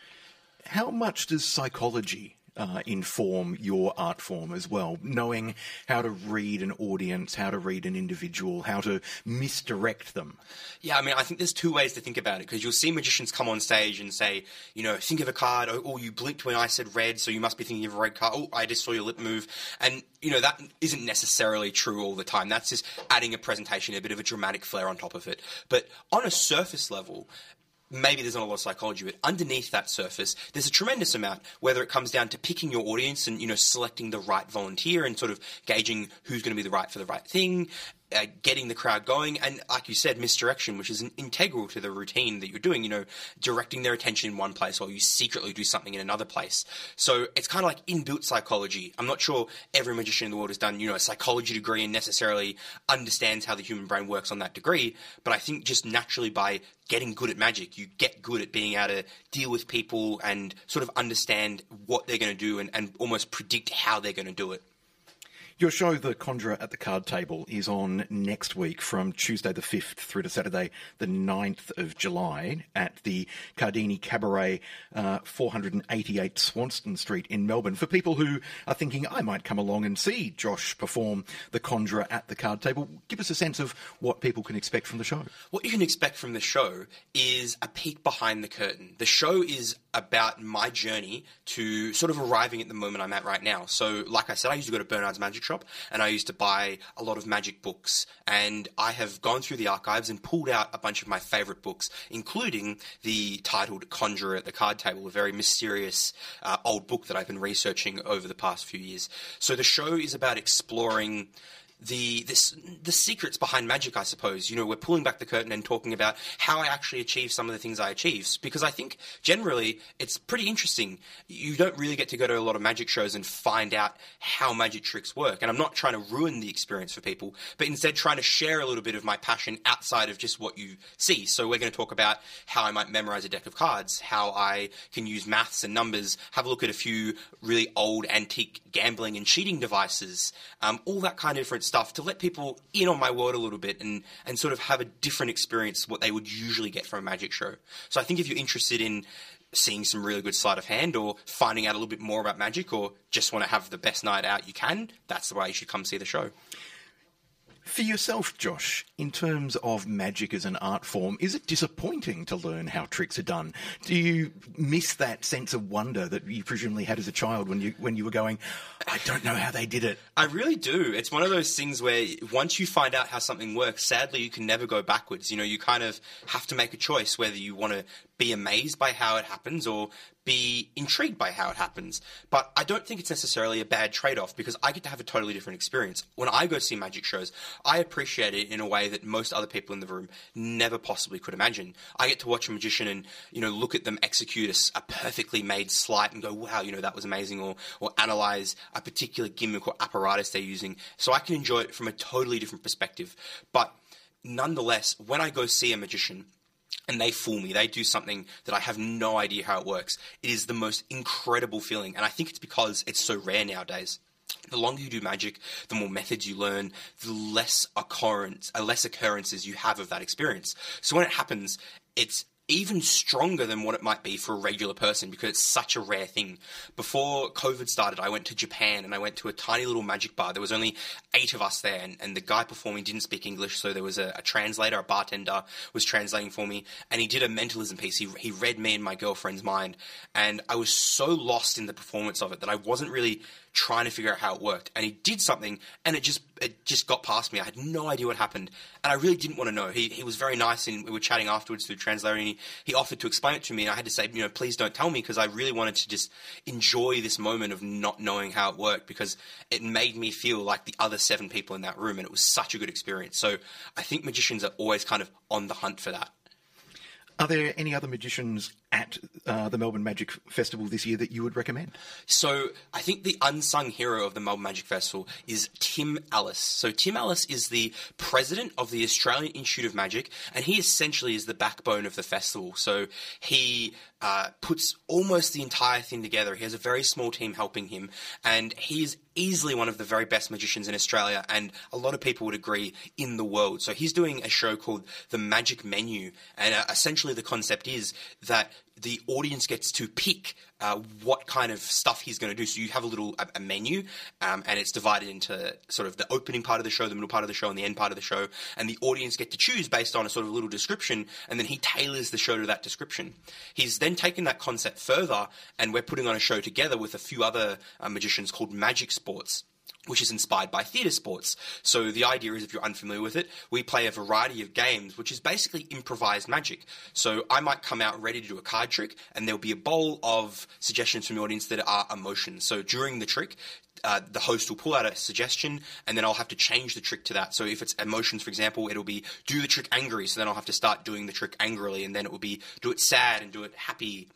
How much does psychology uh, inform your art form as well, knowing how to read an audience, how to read an individual, how to misdirect them. Yeah, I mean, I think there's two ways to think about it because you'll see magicians come on stage and say, you know, think of a card. Oh, oh, you blinked when I said red, so you must be thinking of a red card. Oh, I just saw your lip move, and you know that isn't necessarily true all the time. That's just adding a presentation, a bit of a dramatic flair on top of it. But on a surface level, maybe there's not a lot of psychology, but underneath that surface, there's a tremendous amount. Whether it comes down to picking your audience and you know selecting the right volunteer and sort of gauging who's going to be the right for the right thing, uh, getting the crowd going, and like you said, misdirection, which is an integral to the routine that you're doing. You know, directing their attention in one place while you secretly do something in another place. So it's kind of like inbuilt psychology. I'm not sure every magician in the world has done you know a psychology degree and necessarily understands how the human brain works on that degree. But I think just naturally by getting good at magic, you get good at being able to deal with people and sort of understand what they're going to do and, and almost predict how they're going to do it. Your show, The Conjurer at the Card Table, is on next week from Tuesday the 5th through to Saturday the 9th of July at the Cardini Cabaret, uh, 488 Swanston Street in Melbourne. For people who are thinking, I might come along and see Josh perform The Conjurer at the Card Table, give us a sense of what people can expect from the show. What you can expect from the show is a peek behind the curtain. The show is about my journey to sort of arriving at the moment I'm at right now. So, like I said, I used to go to Bernard's Magic Shop and I used to buy a lot of magic books. And I have gone through the archives and pulled out a bunch of my favorite books, including the titled Conjurer at the Card Table, a very mysterious uh, old book that I've been researching over the past few years. So, the show is about exploring the this the secrets behind magic, I suppose. You know, we're pulling back the curtain and talking about how I actually achieve some of the things I achieve because I think generally it's pretty interesting. You don't really get to go to a lot of magic shows and find out how magic tricks work. And I'm not trying to ruin the experience for people, but instead trying to share a little bit of my passion outside of just what you see. So we're going to talk about how I might memorize a deck of cards, how I can use maths and numbers, have a look at a few really old antique gambling and cheating devices, um, all that kind of different stuff to let people in on my world a little bit and, and sort of have a different experience what they would usually get from a magic show. So I think if you're interested in seeing some really good sleight of hand or finding out a little bit more about magic or just want to have the best night out you can, that's the way you should come see the show. For yourself, Josh, in terms of magic as an art form, is it disappointing to learn how tricks are done? Do you miss that sense of wonder that you presumably had as a child when you when you were going, I don't know how they did it? I really do. It's one of those things where once you find out how something works, sadly you can never go backwards. You know, you kind of have to make a choice whether you want to be amazed by how it happens or be intrigued by how it happens. But I don't think it's necessarily a bad trade off because I get to have a totally different experience. When I go see magic shows, I appreciate it in a way that most other people in the room never possibly could imagine. I get to watch a magician and, you know, look at them execute a, a perfectly made sleight and go, wow, you know, that was amazing, or, or analyze a particular gimmick or apparatus they're using. So I can enjoy it from a totally different perspective. But nonetheless, when I go see a magician, and they fool me. They do something that I have no idea how it works. It is the most incredible feeling, and I think it's because it's so rare nowadays. The longer you do magic, the more methods you learn, the less occurrence, uh, less occurrences you have of that experience. So when it happens, it's even stronger than what it might be for a regular person because it's such a rare thing. Before COVID started, I went to Japan and I went to a tiny little magic bar. There was only eight of us there, and, and the guy performing didn't speak English, so there was a, a, translator, a bartender was translating for me, and he did a mentalism piece. He, he read me and my girlfriend's mind, and I was so lost in the performance of it that I wasn't really trying to figure out how it worked. And he did something, and it just it just got past me. I had no idea what happened, and I really didn't want to know. He he was very nice, and we were chatting afterwards through translator, and he, he offered to explain it to me, and I had to say, you know, please don't tell me because I really wanted to just enjoy this moment of not knowing how it worked because it made me feel like the other seven people in that room, and it was such a good experience. So I think magicians are always kind of on the hunt for that. Are there any other magicians at uh, the Melbourne Magic Festival this year that you would recommend? So I think the unsung hero of the Melbourne Magic Festival is Tim Ellis. So Tim Ellis is the president of the Australian Institute of Magic, and he essentially is the backbone of the festival. So he uh, puts almost the entire thing together. He has a very small team helping him, and he is easily one of the very best magicians in Australia, and a lot of people would agree in the world. So he's doing a show called The Magic Menu, and uh, essentially the concept is that the audience gets to pick uh, what kind of stuff he's going to do. So you have a little a, a menu, um, and it's divided into sort of the opening part of the show, the middle part of the show, and the end part of the show. And the audience get to choose based on a sort of little description, and then he tailors the show to that description. He's then taken that concept further, and we're putting on a show together with a few other uh, magicians called Magic Sports which is inspired by theatre sports. So the idea is, if you're unfamiliar with it, we play a variety of games, which is basically improvised magic. So I might come out ready to do a card trick, and there'll be a bowl of suggestions from the audience that are emotions. So during the trick, uh, the host will pull out a suggestion, and then I'll have to change the trick to that. So if it's emotions, for example, it'll be do the trick angry. So then I'll have to start doing the trick angrily, and then it will be do it sad and do it happy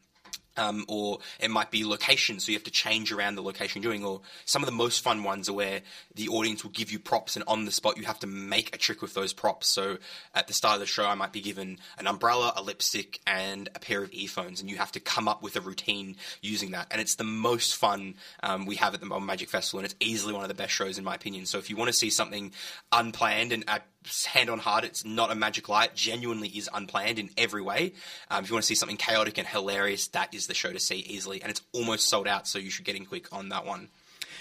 um, or it might be location, so you have to change around the location you're doing. Or some of the most fun ones are where the audience will give you props, and on the spot you have to make a trick with those props. So at the start of the show, I might be given an umbrella, a lipstick, and a pair of earphones, and you have to come up with a routine using that. And it's the most fun um, we have at the Magic Festival, and it's easily one of the best shows in my opinion. So if you want to see something unplanned and at hand on heart, it's not a magic light. Genuinely is unplanned in every way. Um, if you want to see something chaotic and hilarious, that is the show to see easily, and it's almost sold out. So you should get in quick on that one.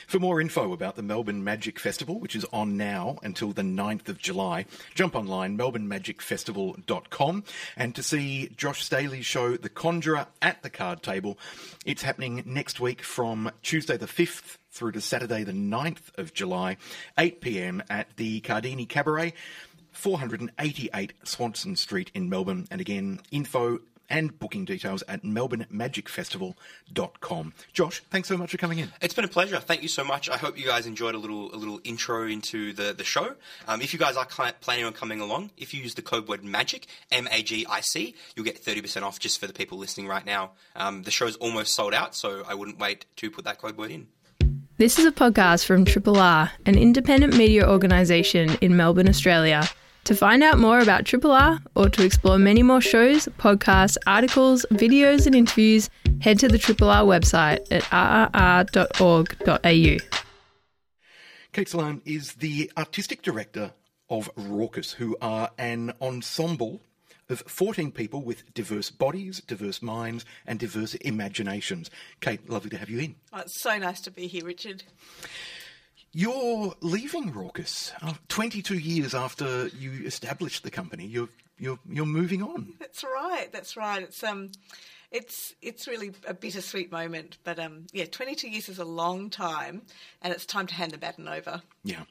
For more info about the Melbourne Magic Festival, which is on now until the 9th of July, jump online, melbournemagicfestival.com. And to see Josh Staley's show, The Conjurer, at the card table, it's happening next week from Tuesday the 5th through to Saturday the 9th of July, 8 pm at the Cardini Cabaret. 488 Swanston Street in Melbourne. And again, info and booking details at melbournemagicfestival.com. Josh, thanks so much for coming in. It's been a pleasure. Thank you so much. I hope you guys enjoyed a little a little intro into the, the show. Um, if you guys are planning on coming along, if you use the code word MAGIC, M-A-G-I-C, you'll get 30% off just for the people listening right now. Um, the show's almost sold out, so I wouldn't wait to put that code word in. This is a podcast from Triple R, an independent media organisation in Melbourne, Australia. To find out more about Triple R or to explore many more shows, podcasts, articles, videos, and interviews, head to the Triple R website at rrr.org.au. Kate Sulan is the artistic director of Raucous, who are an ensemble of 14 people with diverse bodies, diverse minds, and diverse imaginations. Kate, lovely to have you in. Oh, it's so nice to be here, Richard. You're leaving Raucous uh, 22 years after you established the company. You're you're you're moving on. That's right. That's right. It's um it's it's really a bittersweet moment, but um yeah, 22 years is a long time and it's time to hand the baton over. Yeah.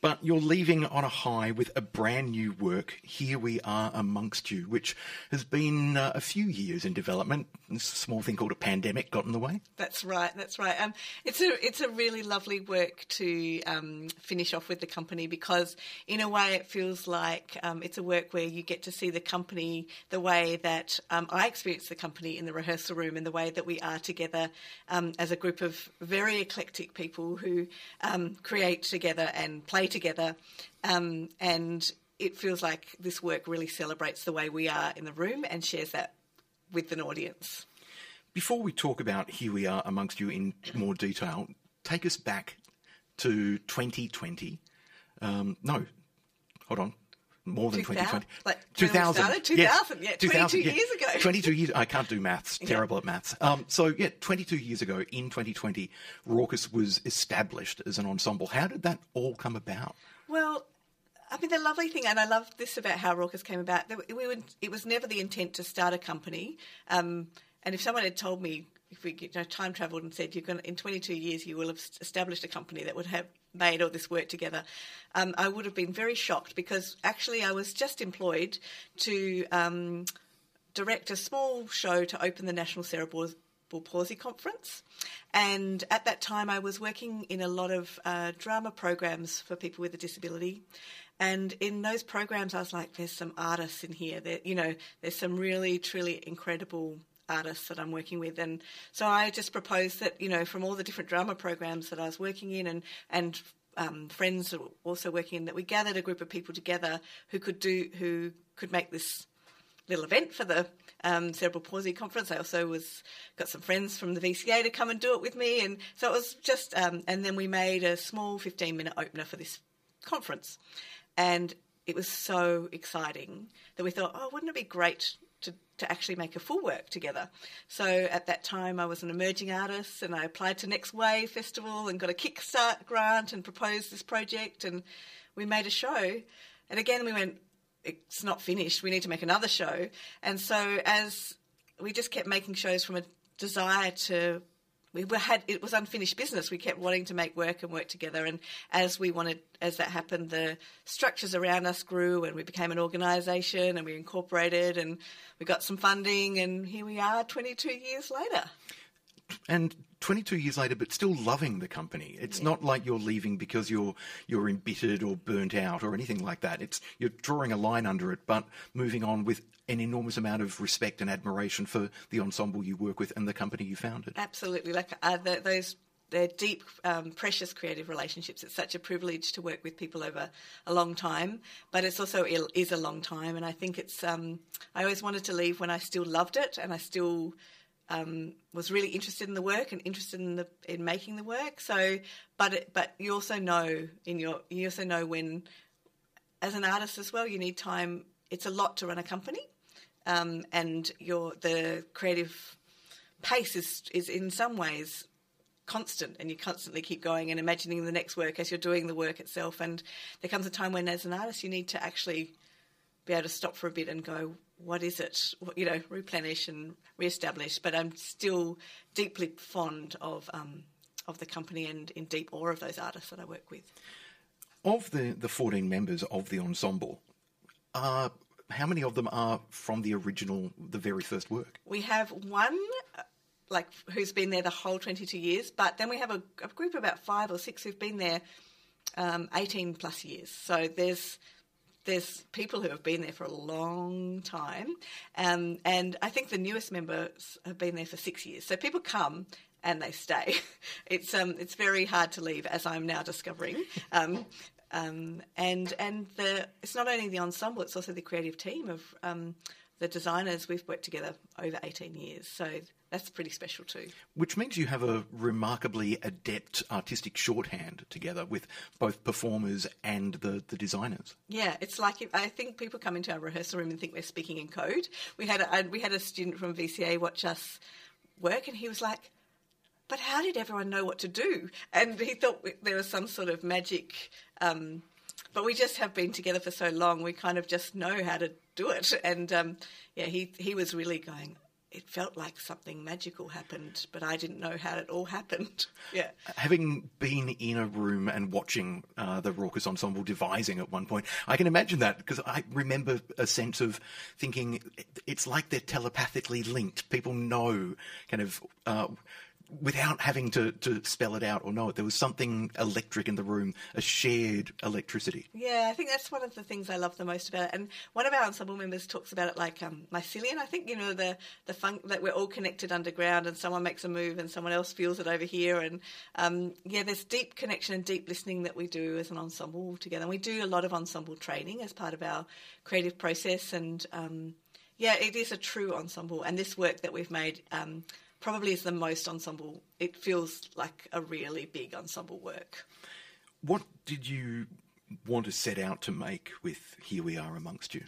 But you're leaving on a high with a brand new work, Here We Are Amongst You, which has been uh, a few years in development. This small thing called a pandemic got in the way. That's right, that's right. Um, it's, a, it's a really lovely work to um, finish off with the company because, in a way, it feels like um, it's a work where you get to see the company the way that um, I experience the company in the rehearsal room in the way that we are together um, as a group of very eclectic people who um, create together and play together. Um, and it feels like this work really celebrates the way we are in the room and shares that with an audience. Before we talk about Here We Are Amongst You in more detail, take us back to 2020. Um, no, hold on. More than 2020. like when we started? 2000, yeah, 22 years ago. 22 years. I can't do maths. Terrible at maths. Um, so yeah, 22 years ago in 2020, Raucous was established as an ensemble. How did that all come about? Well, I mean, the lovely thing, and I love this about how Raucous came about. We would, it was never the intent to start a company. Um, and if someone had told me, if we you know, time travelled and said you're going in 22 years you will have established a company that would have made all this work together, um, I would have been very shocked because actually I was just employed to um, direct a small show to open the National Cerebral Palsy Conference. And at that time, I was working in a lot of uh, drama programs for people with a disability. And in those programs, I was like, there's some artists in here. That you know, there's some really, truly incredible artists that I'm working with. And so I just proposed that, you know, from all the different drama programs that I was working in and, and um, friends also working in, that we gathered a group of people together who could do, who could make this little event for the um, cerebral palsy conference. I also was got some friends from the VCA to come and do it with me, and so it was just. Um, and then we made a small 15 minute opener for this conference, and it was so exciting that we thought, oh, wouldn't it be great to, to actually make a full work together. So at that time, I was an emerging artist and I applied to Next Wave Festival and got a Kickstart grant and proposed this project. And we made a show. And again, we went, it's not finished. We need to make another show. And so as we just kept making shows from a desire to we had it was unfinished business. We kept wanting to make work and work together, and as we wanted, as that happened, the structures around us grew, and we became an organisation, and we incorporated, and we got some funding, and here we are, 22 years later. And 22 years later, but still loving the company. It's yeah. not like you're leaving because you're you're embittered or burnt out or anything like that. It's you're drawing a line under it, but moving on with an enormous amount of respect and admiration for the ensemble you work with and the company you founded. Absolutely, like uh, the, those they're deep, um, precious creative relationships. It's such a privilege to work with people over a long time, but it's also is a long time. And I think it's. Um, I always wanted to leave when I still loved it, and I still um, was really interested in the work and interested in the in making the work. So, but it, but you also know in your you also know when, as an artist as well, you need time. It's a lot to run a company, um, and your the creative pace is is in some ways constant and you constantly keep going and imagining the next work as you're doing the work itself and there comes a time when as an artist you need to actually be able to stop for a bit and go what is it? You know, replenish and re-establish. But I'm still deeply fond of um, of the company and in deep awe of those artists that I work with. Of the the 14 members of the ensemble, uh, how many of them are from the original, the very first work? We have one. Like who's been there the whole 22 years, but then we have a, a group of about five or six who've been there um, 18 plus years. So there's there's people who have been there for a long time, um, and I think the newest members have been there for six years. So people come and they stay. It's um, it's very hard to leave, as I'm now discovering. Um, um, and and the it's not only the ensemble; it's also the creative team of um, the designers. We've worked together over 18 years, so that's pretty special too. Which means you have a remarkably adept artistic shorthand together with both performers and the, the designers. Yeah, it's like if, I think people come into our rehearsal room and think we're speaking in code. We had a, we had a student from VCA watch us work, and he was like, "But how did everyone know what to do?" And he thought there was some sort of magic. Um, but we just have been together for so long, we kind of just know how to do it. And um, yeah, he he was really going it felt like something magical happened, but I didn't know how it all happened. yeah. Having been in a room and watching uh, the Raucous Ensemble devising at one point, I can imagine that because I remember a sense of thinking it's like they're telepathically linked. People know kind of uh, without having to, to spell it out or know it. There was something electric in the room, a shared electricity. Yeah, I think that's one of the things I love the most about it. And one of our ensemble members talks about it like um, mycelium. I think you know the the fun that we're all connected underground, and someone makes a move and someone else feels it over here. And um, yeah, there's deep connection and deep listening that we do as an ensemble together. And we do a lot of ensemble training as part of our creative process. And um, yeah, it is a true ensemble. And this work that we've made um, probably is the most ensemble. It feels like a really big ensemble work. What did you want to set out to make with Here We Are Amongst You?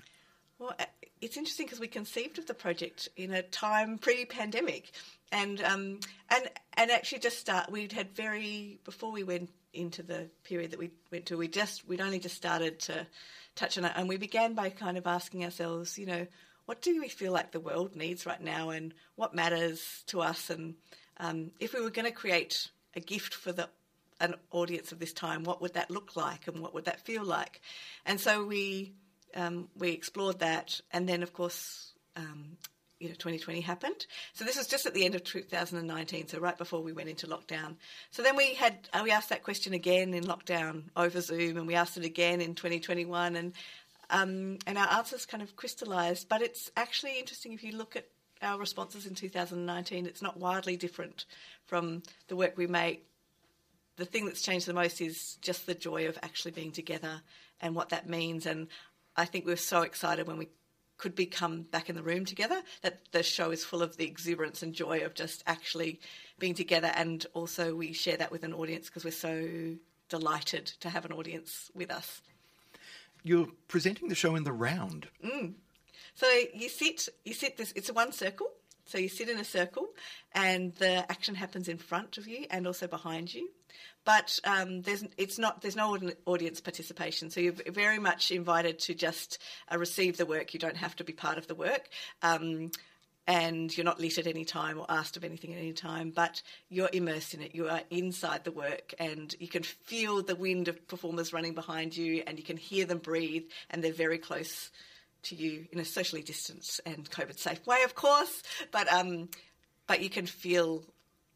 Well, uh, it's interesting because we conceived of the project in a time pre-pandemic, and um, and and actually just start. We'd had very before we went into the period that we went to. We just we'd only just started to touch on it, and we began by kind of asking ourselves, you know, what do we feel like the world needs right now, and what matters to us, and um, if we were going to create a gift for the an audience of this time, what would that look like, and what would that feel like? And so we um, we explored that, and then of course. Um, you know, 2020 happened. So this was just at the end of 2019, so right before we went into lockdown. So then we had uh, we asked that question again in lockdown over Zoom, and we asked it again in 2021, and um, and our answers kind of crystallised. But it's actually interesting if you look at our responses in 2019. It's not wildly different from the work we make. The thing that's changed the most is just the joy of actually being together and what that means. And I think we were so excited when we could become back in the room together that the show is full of the exuberance and joy of just actually being together. And also, we share that with an audience because we're so delighted to have an audience with us. You're presenting the show in the round. So you sit, you sit this. It's a one circle. So you sit in a circle, and the action happens in front of you and also behind you. But um, there's it's not there's no audience participation. So you're very much invited to just uh, receive the work. You don't have to be part of the work. Um, and you're not lit at any time or asked of anything at any time, but you're immersed in it. You are inside the work, and you can feel the wind of performers running behind you, and you can hear them breathe, and they're very close to you in a socially distanced and COVID safe way, of course. But um, but you can feel,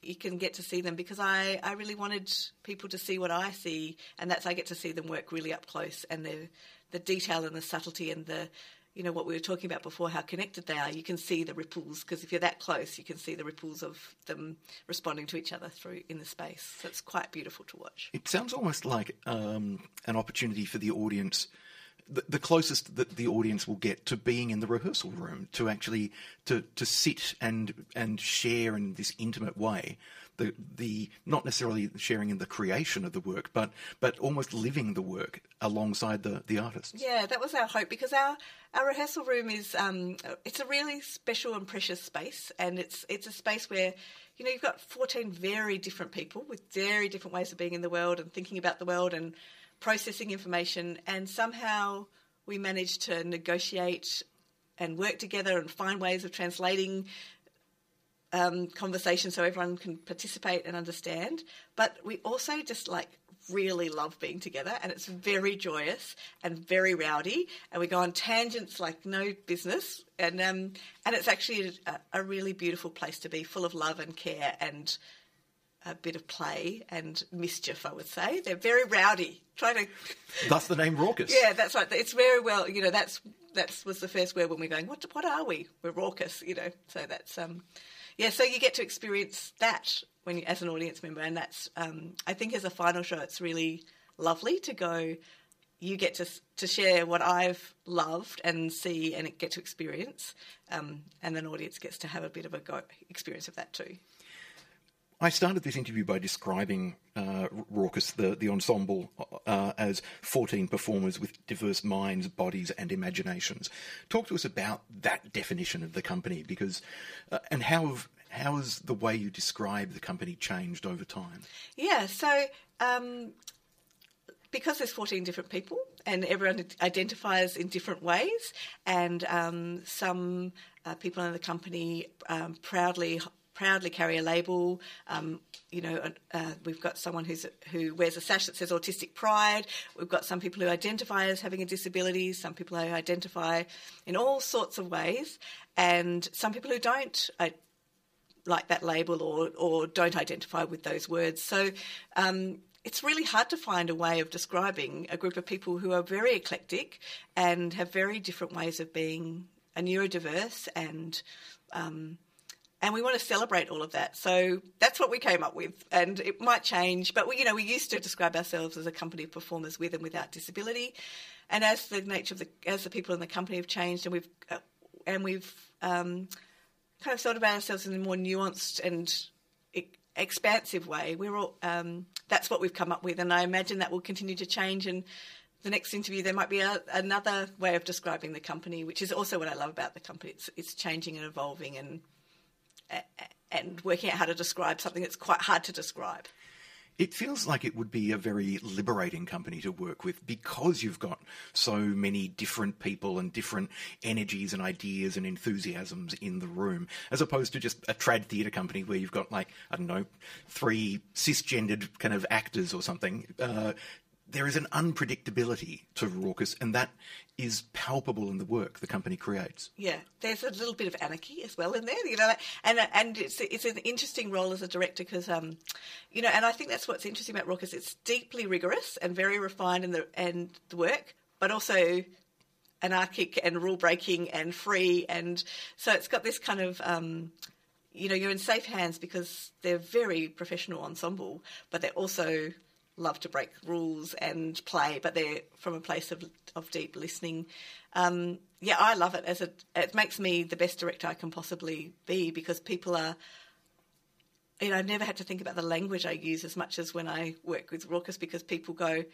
you can get to see them because I I really wanted people to see what I see, and that's I get to see them work really up close, and the the detail and the subtlety and the you know what we were talking about before, how connected they are. You can see the ripples because if you're that close, you can see the ripples of them responding to each other through in the space. So it's quite beautiful to watch. It sounds almost like um, an opportunity for the audience, the, the closest that the audience will get to being in the rehearsal room, to actually to to sit and and share in this intimate way. The the not necessarily sharing in the creation of the work, but but almost living the work alongside the the artists. Yeah, that was our hope because our our rehearsal room is um, it's a really special and precious space, and it's it's a space where you know you've got fourteen very different people with very different ways of being in the world and thinking about the world and processing information, and somehow we managed to negotiate and work together and find ways of translating um, conversation so everyone can participate and understand. But we also just like really love being together, and it's very joyous and very rowdy, and we go on tangents like no business, and um, and it's actually a, a really beautiful place to be, full of love and care and a bit of play and mischief. I would say they're very rowdy. Trying to Thus the name Raucous. yeah, that's right. It's very well, you know, that's that was the first word when we're going, what what are we? We're raucous, you know. So that's um yeah, so you get to experience that when you as an audience member and that's um I think as a final show it's really lovely to go you get to to share what I've loved and see and get to experience, um, and then audience gets to have a bit of a go experience of that too. I started this interview by describing uh, Raucous, the, the ensemble, uh, as 14 performers with diverse minds, bodies, and imaginations. Talk to us about that definition of the company, because uh, and how have, how has the way you describe the company changed over time? Yeah, so um, because there's 14 different people and everyone identifies in different ways, and um, some uh, people in the company um, proudly proudly carry a label. Um, you know, uh, we've got someone who's who wears a sash that says autistic pride. We've got some people who identify as having a disability. Some people who identify in all sorts of ways, and some people who don't. I, like that label or, or don't identify with those words. So um, it's really hard to find a way of describing a group of people who are very eclectic and have very different ways of being a neurodiverse and um, and we want to celebrate all of that. So that's what we came up with, and it might change, but we, you know, we used to describe ourselves as a company of performers with and without disability, and as the nature of the as the people in the company have changed, and we've uh, and we've um, kind of thought about ourselves in a more nuanced and expansive way. We're all um, that's what we've come up with, and I imagine that will continue to change and the next interview there might be a, another way of describing the company, which is also what I love about the company. It's it's changing and evolving and and working out how to describe something that's quite hard to describe. It feels like it would be a very liberating company to work with because you've got so many different people and different energies and ideas and enthusiasms in the room, as opposed to just a trad theatre company where you've got like I don't know three cisgendered kind of actors or something. Uh, there is an unpredictability to Raucous, and that is palpable in the work the company creates. Yeah, there's a little bit of anarchy as well in there, you know, and and it's it's an interesting role as a director because, um, you know, and I think that's what's interesting about Raucous. It's deeply rigorous and very refined in the and the work, but also anarchic and rule breaking and free, and so it's got this kind of. Um, you know, you're in safe hands because they're very professional ensemble, but they're also love to break rules and play, but they're from a place of of deep listening. Um, yeah, I love it as a. It makes me the best director I can possibly be because people are. You know, I've never had to think about the language I use as much as when I work with Raucous because people go,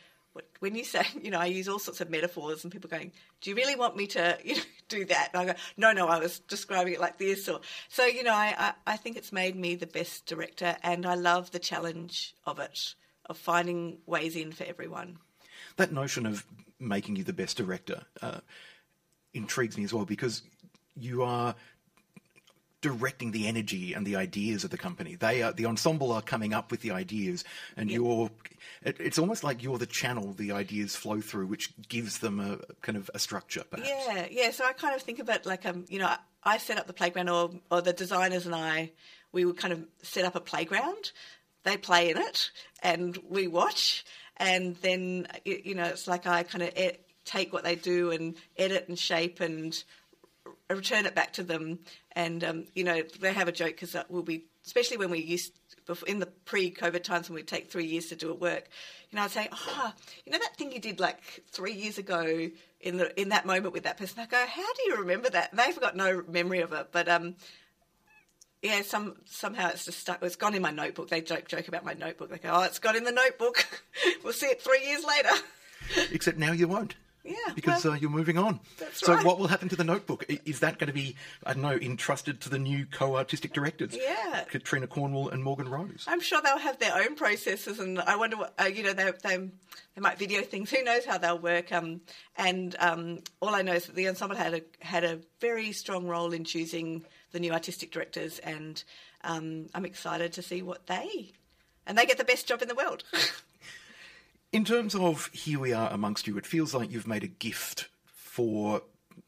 when you say, you know, I use all sorts of metaphors and people going, do you really want me to, you know, do that? And I go, no, no, I was describing it like this. Or so, you know, I, I, I think it's made me the best director, and I love the challenge of it of finding ways in for everyone. That notion of making you the best director uh, intrigues me as well because you are directing the energy and the ideas of the company. They are the ensemble are coming up with the ideas, and yeah. you're. It, it's almost like you're the channel the ideas flow through, which gives them a kind of a structure. Perhaps. Yeah, yeah. So I kind of think about like um, you know, I set up the playground, or or the designers and I, we would kind of set up a playground they play in it and we watch and then you know it's like I kind of ed- take what they do and edit and shape and return it back to them and um, you know they have a joke because we'll be especially when we used in the pre-COVID times when we take three years to do a work, you know, I'd say, oh, you know that thing you did like three years ago in the in that moment with that person. I go, how do you remember that? And they've got no memory of it, but um, yeah, some somehow it's just stuck. It's gone in my notebook. They joke joke about my notebook. They go, "Oh, it's gone in the notebook. we'll see it three years later." Except now you won't. Yeah, because well, uh, you're moving on. That's so right. what will happen to the notebook? Is that going to be, I don't know, entrusted to the new co-artistic directors? Yeah, Katrina Cornwall and Morgan Rose. I'm sure they'll have their own processes, and I wonder, what, uh, you know, they, they they might video things. Who knows how they'll work? Um, and um, all I know is that the ensemble had a had a very strong role in choosing the new artistic directors, and um, I'm excited to see what they and they get the best job in the world. in terms of here we are amongst you, it feels like you've made a gift for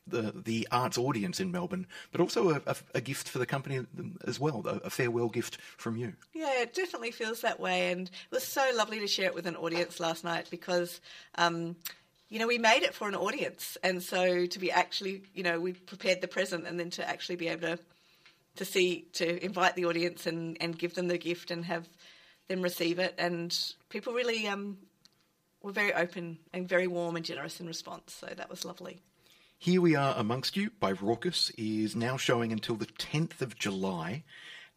the the arts audience in Melbourne, but also a, a, a gift for the company as well, a, a, farewell gift from you. Yeah, it definitely feels that way, and it was so lovely to share it with an audience last night because. Um, you know, we made it for an audience, and so to be actually, you know, we prepared the present, and then to actually be able to to see to invite the audience and, and give them the gift and have them receive it. And people really um, were very open and very warm and generous in response. So that was lovely. Here We Are Amongst You by Raucous is now showing until the 10th of July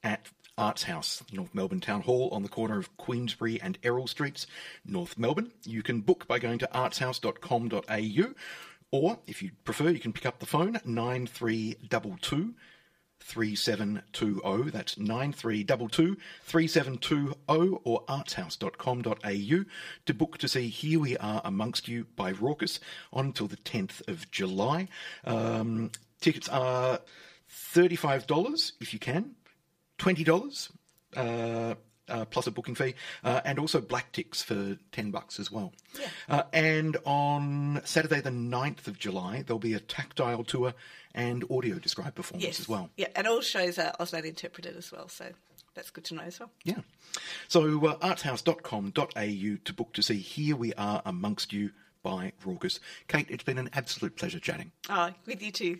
at Arts House, North Melbourne Town Hall on the corner of Queensbury and Errol Streets, North Melbourne. You can book by going to artshouse.com.au or if you prefer, you can pick up the phone 9322 3720. That's 9322 3720 or artshouse.com.au to book to see Here We Are Amongst You by Raucous on until the 10th of July. Um, tickets are $35 if you can, $20. Uh, uh, plus a booking fee, uh, and also black ticks for 10 bucks as well. Yeah. Uh, and on Saturday, the 9th of July, there'll be a tactile tour and audio described performance yes. as well. Yeah, and all shows are Auslan interpreted as well, so that's good to know as well. Yeah. So uh, artshouse.com.au to book to see Here We Are Amongst You by Raucous. Kate, it's been an absolute pleasure chatting. Oh, with you too.